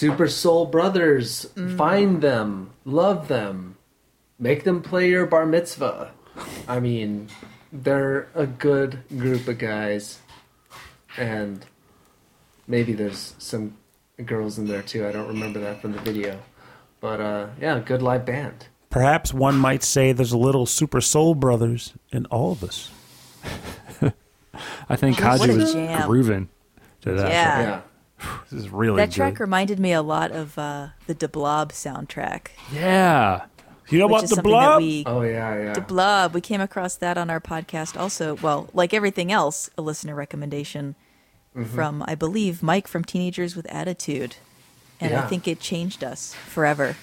Super Soul Brothers.
Mm.
Find them, love them, make them play your bar mitzvah. I mean, they're a good group of guys, and maybe there's some girls in there too. I don't remember that from the video, but uh, yeah, good live band.
Perhaps one might say there's a little Super Soul Brothers in all of us.
I think
What
Haju
a
was
jam.
grooving to that.
Yeah.
Yeah,
This is really
That
good.
track reminded me a lot of uh, the De Blob soundtrack.
Yeah.
you know
what?
what
is
the blob?
we
oh yeah, yeah.
De Blob. We came across that on our podcast also. Well, like everything else, a listener recommendation
Mm-hmm.
from I believe Mike from Teenagers with Attitude. And I think it changed us forever.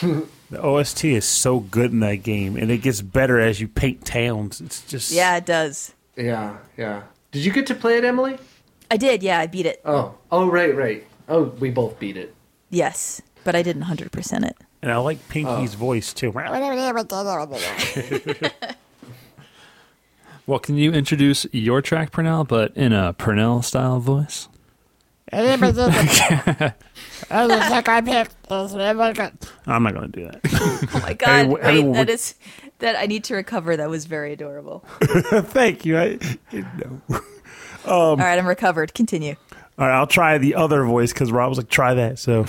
The OST is so good in that game, and it gets better as you paint towns. It's just
Yeah, it does.
Yeah, yeah. Did you get to play it, Emily?
I did, yeah, I beat it.
Oh, oh, right, right. Oh, we both beat it.
Yes, but I didn't 100% it.
And I like Pinky's
Oh.
voice too.
Well, can you introduce your track, Pernell, but in a Pernell style voice?
I'm not going to do that.
Oh my god,
wh- hey,
wait,
wh-
that is that I need to recover. That was very adorable.
Thank you. I, no.
Um, all right, I'm recovered. Continue.
All right, I'll try the other voice because Rob was like, try that. So,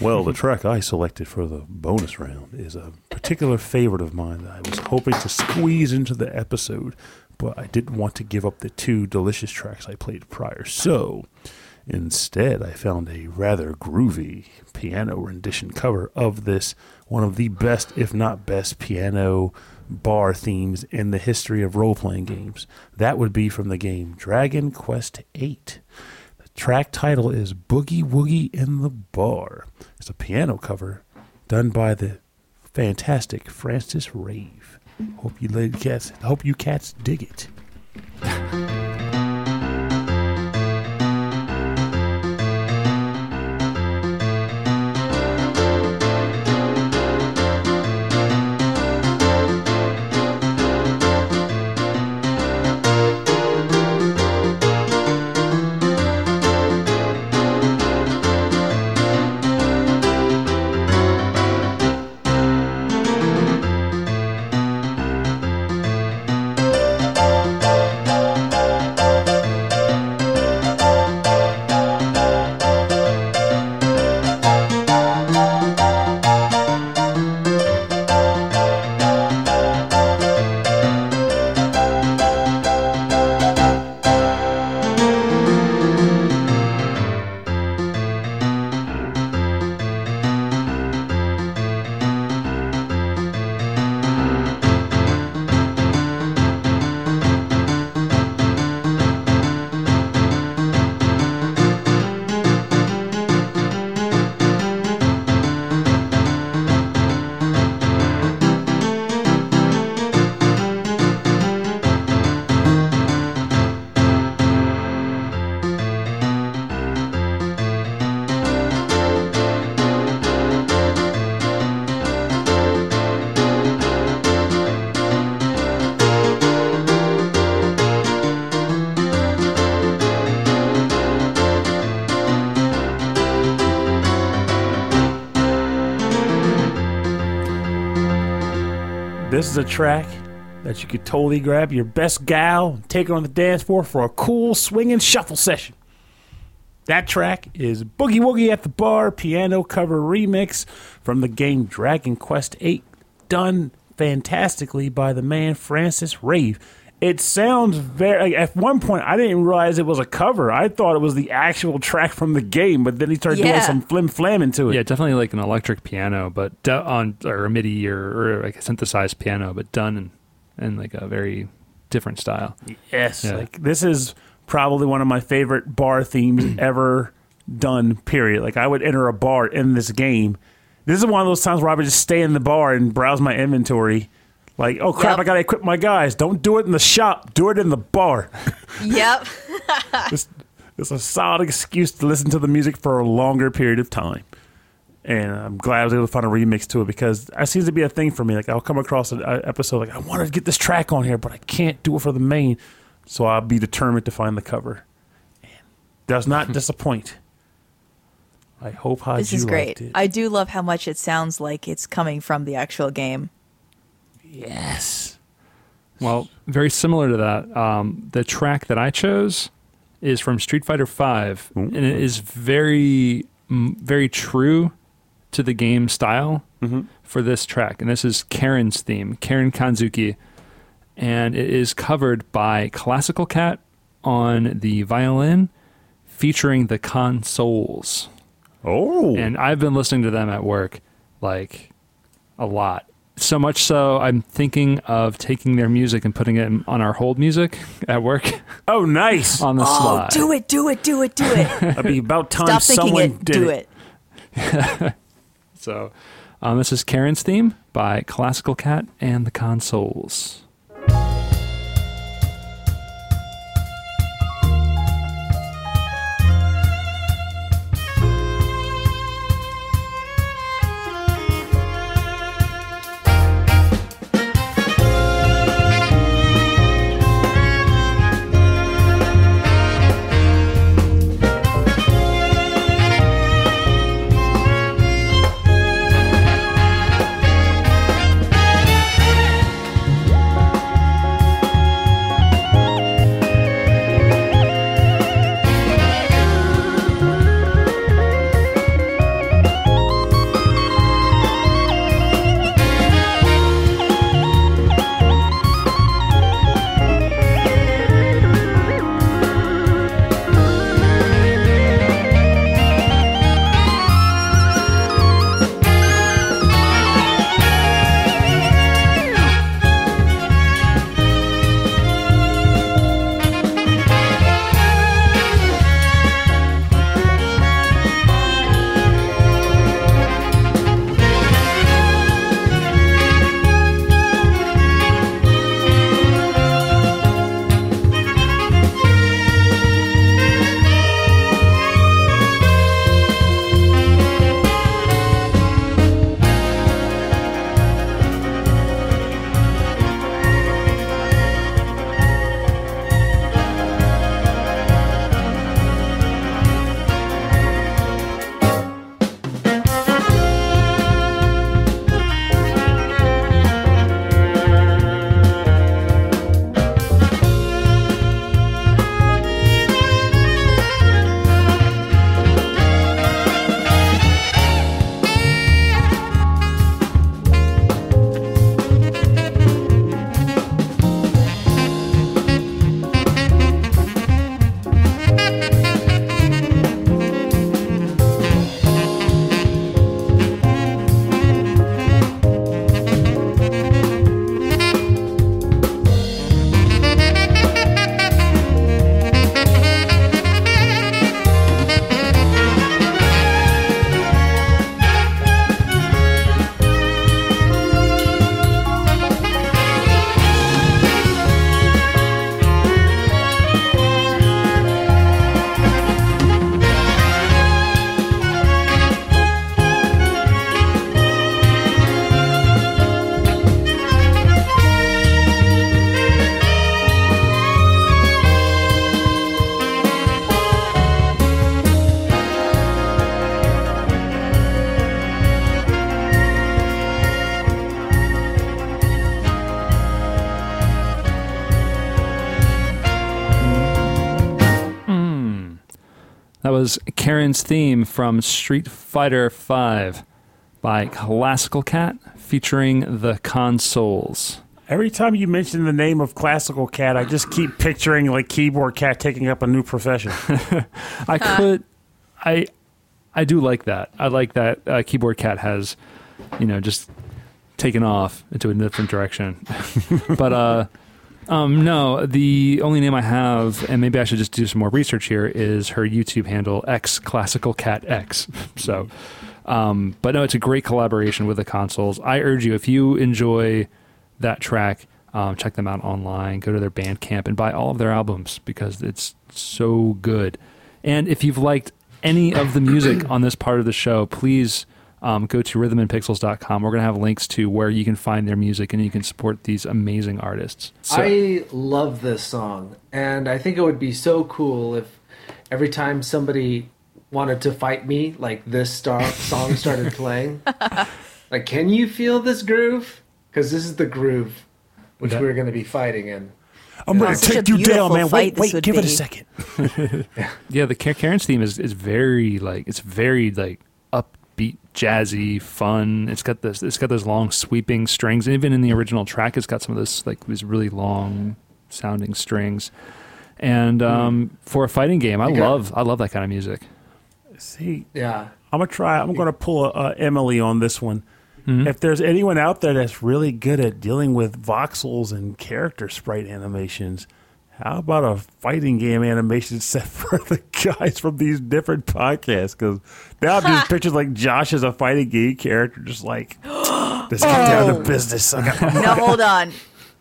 well, the track I selected for the bonus round is a particular favorite of mine that I was hoping to squeeze into the episode, but I didn't want to give up the two delicious tracks I played prior. So, instead, I found a rather groovy piano rendition cover of this, one of the best, if not best, piano bar themes in the history of role playing games. That would be from the game Dragon Quest VIII. The track title is Boogie Woogie in the Bar. It's a piano cover done by the fantastic Francis Rave. Hope you cats hope you cats dig it. Is a track that you could totally grab your best gal and take her on the dance floor for a cool swinging shuffle session. That track is Boogie Woogie at the Bar piano cover remix from the game Dragon Quest VIII, done fantastically by the man Francis Rave. It sounds very. At one point, I didn't realize it was a cover. I thought it was the actual track from the game, but then he started doing some flim flam into it.
Yeah, definitely like an electric piano, but do- on or a MIDI or, or like a synthesized piano, but done in, in like a very different style.
Yes,
Yeah.
like this is probably one of my favorite bar themes ever done. Period. Like I would enter a bar in this game. This is one of those times where I would just stay in the bar and browse my inventory. Like, oh crap,
Yep.
I gotta equip my guys. Don't do it in the shop. Do it in the bar.
Yep.
it's, it's a solid excuse to listen to the music for a longer period of time. And I'm glad I was able to find a remix to it because that seems to be a thing for me. Like I'll come across an uh, episode like I want to get this track on here, but I can't do it for the main, so I'll be determined to find the cover. And does not disappoint. I hope Haju
This is great. I do love how much it sounds like it's coming from the actual game.
Yes.
Well, very similar to that, um, the track that I chose is from Street Fighter Five, and it is very, very true to the game style for this track. And this is Karin's theme, Karin Kanzuki, and it is covered by Classical Cat on the violin, featuring the consoles.
Oh.
And I've been listening to them at work like a lot. So much so, I'm thinking of taking their music and putting it on our hold music at work
oh, nice.
on the
Oh,
slide.
do it, do it, do it, do it.
That'd be about time
Stop thinking
someone
it,
did
do
it.
it.
So, um, this is Karin's theme by Classical Cat and the Consoles. Was Karin's theme from Street Fighter V by Classical Cat featuring the consoles.
Every time you mention the name of Classical Cat, I just keep picturing like Keyboard Cat taking up a new profession.
I could, I, I do like that. I like that uh, Keyboard Cat has, you know, just taken off into a different direction. but uh, um, no, the only name I have, and maybe I should just do some more research here, is her YouTube handle X Classical Cat X. so, um, but no, it's a great collaboration with the consoles. I urge you, if you enjoy that track, um, check them out online. Go to their Bandcamp and buy all of their albums because it's so good. And if you've liked any of the music on this part of the show, please um, go to rhythmandpixels.com. We're going to have links to where you can find their music and you can support these amazing artists. So,
I love this song, and I think it would be so cool if every time somebody wanted to fight me, like this star song started playing. like, can you feel this groove? Because this is the groove which
That-
we're going to be fighting in.
I'm ready to take you down, man.
fight
Wait, wait,
would
give it a second.
Yeah, the Karin's theme is, is very like it's very like upbeat, jazzy, fun. It's got this it's got those long sweeping strings. Even in the original track, it's got some of this like these really long sounding strings. And um, for a fighting game, I
You got-
love I love that kind of music.
See,
Yeah.
I'm gonna try. I'm gonna pull a, uh Emily on this one.
Mm-hmm.
If there's anyone out there that's really good at dealing with voxels and character sprite animations, how about a fighting game animation set for the guys from these different podcasts? Because now I'm just pictures like Josh as a fighting game character, just like let's get down
Oh.
to business. I got my
now hold on.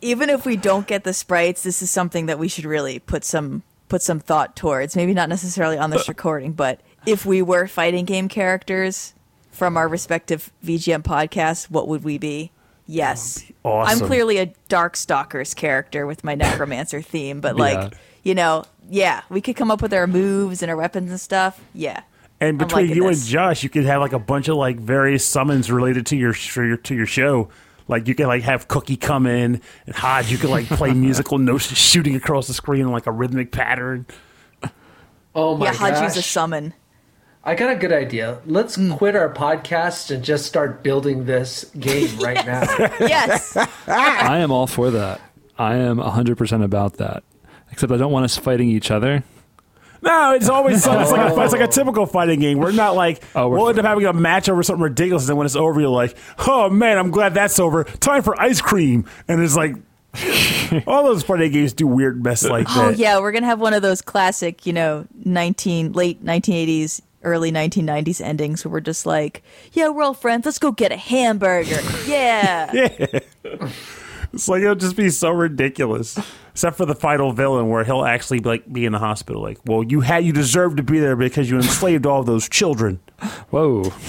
Even if we don't get the sprites, this is something that we should really put some put some thought towards. Maybe not necessarily on this recording, but if we were fighting game characters from our respective VGM podcasts, what would we be? Yes.
awesome.
I'm clearly a Darkstalkers character with my necromancer theme, but like,
Yeah.
you know, yeah, we could come up with our moves and our weapons and stuff. Yeah.
And between you
this.
and Josh, you could have like a bunch of like various summons related to your, for your to your show. Like you could like have Cookie come in and Hodge. You could like play musical notes shooting across the screen in like a rhythmic pattern.
Oh my god.
yeah, Haju's
gosh.
a summon.
I got a good idea. Let's
Hmm.
quit our podcast and just start building this game right now.
Yes.
I am all for that. I am 100% about that. Except I don't want us fighting each other.
No, it's always so, it's like a, it's like a typical fighting game. We're not like
Oh, we're
we'll end up having a match over something ridiculous, and then when it's over, you're like, oh man, I'm glad that's over. Time for ice cream, and it's like all those fighting games do weird mess like that.
Oh yeah, we're gonna have one of those classic, you know, nineteen late nineteen eighties, early nineteen nineties endings where we're just like, yeah, we're all friends. Let's go get a hamburger. Yeah.
It's like it'll just be so ridiculous. Except for the final villain, where he'll actually like be in the hospital. Like, well, you had you deserved to be there because you enslaved all those children.
Whoa.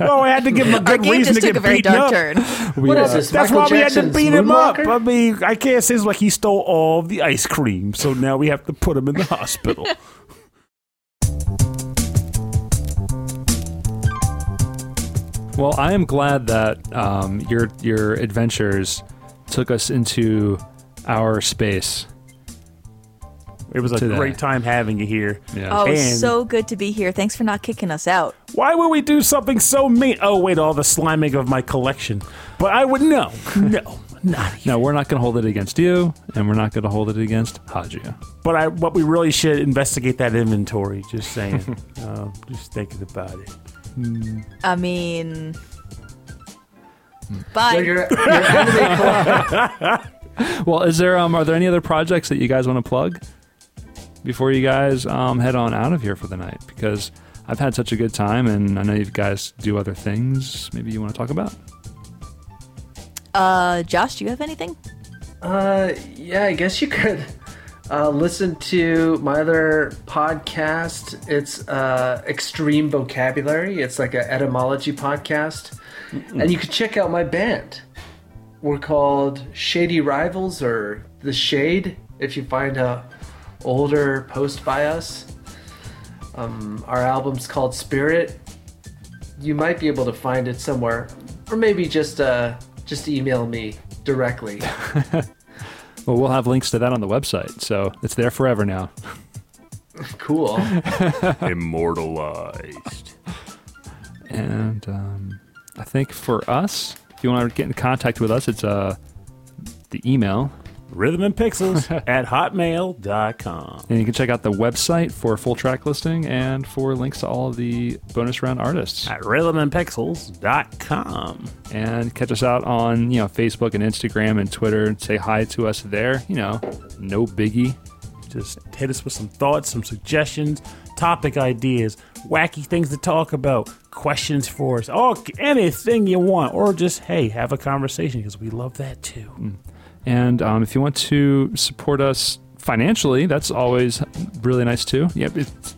Oh, I had to give him a
Our
good
game
reason
just
to
took
get
a very
beaten
dark
up.
turn.
What is this?
That's
Michael
why we had to
Jackson's
beat him up.
Moonwalker?
I mean, I can't say it's like he stole all of the ice cream, so now we have to put him in the hospital.
Well, I am glad that um, your your adventures took us into our space.
It was a
Today.
great time having you here.
Yeah.
Oh,
And-
so good to be here. Thanks for not kicking us out.
Why would we do something so mean? Oh, wait, all the sliming of my collection. But I would no, no, not here.
No, we're not going to hold it against you, and we're not going to hold it against Haju.
But I, what we really should investigate that inventory. Just saying. uh, just thinking about it.
I mean,
So
bye.
your, your anime collection.
Well, is there um are there any other projects that you guys want to plug before you guys um head on out of here for the night? Because I've had such a good time, and I know you guys do other things. Maybe you want to talk about.
Uh, Josh, do you have anything?
Uh, yeah, I guess you could uh, listen to my other podcast. It's uh, Extreme Vocabulary. It's like an etymology podcast, and you can check out my band. We're called Shady Rivals or The Shade. If you find a older post by us, um, our album's called Spirit. You might be able to find it somewhere, or maybe just uh, just email me directly.
Well, we'll have links to that on the website, so it's there forever now.
Cool.
Immortalized.
And um, I think for us, if you want to get in contact with us, it's uh the email,
Rhythm and Pixels at hotmail.com.
and you can check out the website for full track listing and for links to all of the bonus round artists.
At rhythmandpixels.com.
and catch us out on you know Facebook and Instagram and Twitter and say hi to us there. You know, no biggie.
Just hit us with some thoughts, some suggestions, topic ideas, wacky things to talk about, questions for us, oh, anything you want, or just, hey, have a conversation because we love that too. Mm.
And um, if you want to support us financially, that's always really nice too. Yep, it's,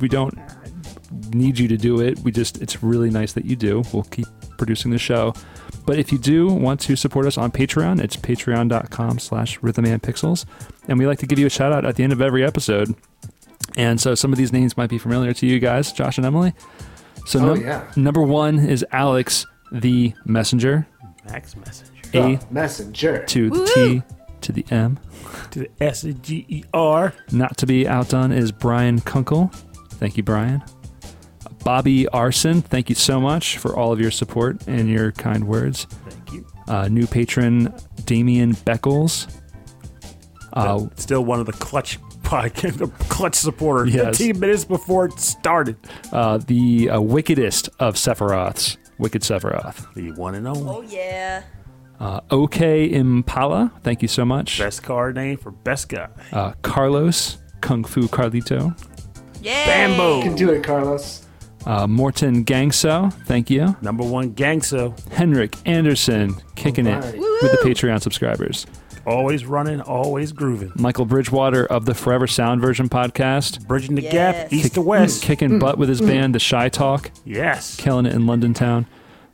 we don't need you to do it. We just it's really nice that you do. We'll keep producing the show. But if you do want to support us on Patreon, it's patreon.com slash rhythmandpixels. And we like to give you a shout out at the end of every episode. And so some of these names might be familiar to you guys, Josh and Emily. So
Oh,
num-
yeah.
number one is Alex the Messenger.
Max Messenger.
A
messenger.
to the
Woo!
T to the M.
To the S G E R.
Not to be outdone is Brian Kunkel. Thank you, Brian. Bobby Arson, thank you so much for all of your support and your kind words.
Thank you.
Uh, new patron Damian Beckles. Uh,
Still one of the clutch podcast, the clutch supporter.
Yes.
15 minutes before it started.
uh, the uh, wickedest of Sephiroths, Wicked Sephiroth.
The one and only.
Oh yeah.
Uh, OK Impala, thank you so much.
Best card name for best guy.
Uh, Carlos, Kung Fu Carlito.
Yeah.
Bambo.
You can do it, Carlos.
Uh, Morton Gangso, thank you.
Number one gangso.
Henrik Anderson, kicking
Alright.
it with the Patreon subscribers.
Always running, always grooving.
Michael Bridgewater of the Forever Sound Version podcast,
Bridging the
Yes.
gap, east to west.
kicking butt with his band, The Shy Talk,
Yes.
killing it in London town.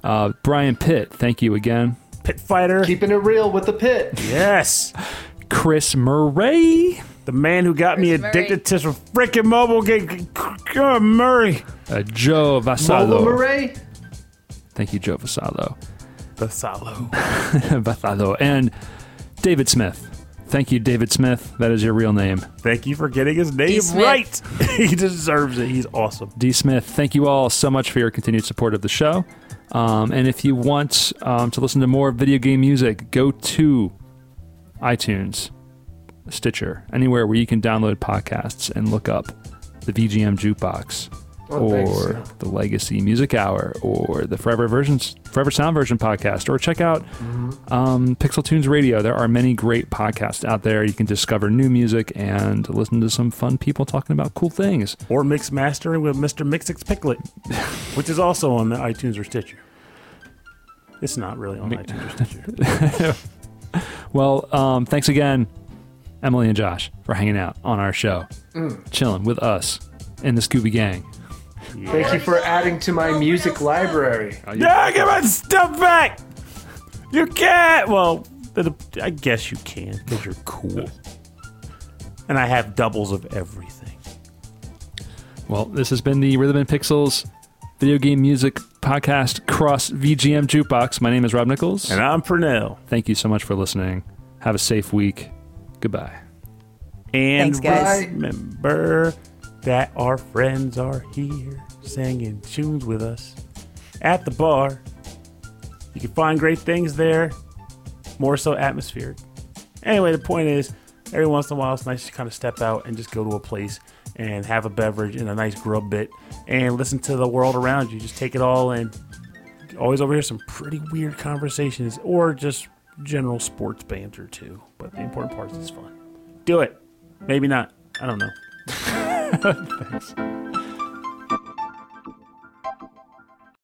Uh, Brian Pitt, thank you again.
Pit fighter.
Keeping it real with the pit.
Yes.
Chris Murray,
The man who got me
Chris Murray.
addicted to some freaking mobile game. God, Murray.
uh, Joe
Mola
Vasallo.
Murray.
Thank you, Joe Vasallo.
The solo.
Vasallo. And David Smith. Thank you, David Smith. That is your real name.
Thank you for getting his name right. he deserves it. He's awesome.
D. Smith, thank you all so much for your continued support of the show. Um, and if you want um, to listen to more video game music, go to iTunes, Stitcher, anywhere where you can download podcasts and look up the VGM Jukebox or
yeah.
the Legacy Music Hour or the Forever Versions, Forever Sound Version podcast, or check out
Mm-hmm.
um, Pixel Tunes Radio. There are many great podcasts out there. You can discover new music and listen to some fun people talking about cool things.
Or mix mastering with Mr. Mixix Picklet, which is also on the iTunes or Stitcher. It's not really on iTunes or Stitcher.
Well, um, thanks again, Emily and Josh, for hanging out on our show,
Mm.
chilling with us in the Scooby Gang.
Thank you for adding to my music library.
Yeah, get my stuff back. You can't. Well, I guess you can because you're cool. And I have doubles of everything.
Well, this has been the Rhythm and Pixels video game music podcast cross VGM Jukebox. My name is Rob Nichols.
And I'm Pernell.
Thank you so much for listening. Have a safe week. Goodbye.
And
Thanks, guys.
remember that our friends are here singing tunes with us at the bar. You can find great things there, more so atmospheric. Anyway, the point is, every once in a while, it's nice to kind of step out and just go to a place and have a beverage and a nice grub bit and listen to the world around you. Just take it all in. Always overhear some pretty weird conversations or just general sports banter too. But the important part is it's fun. Do it. Maybe not. I don't know.
Thanks.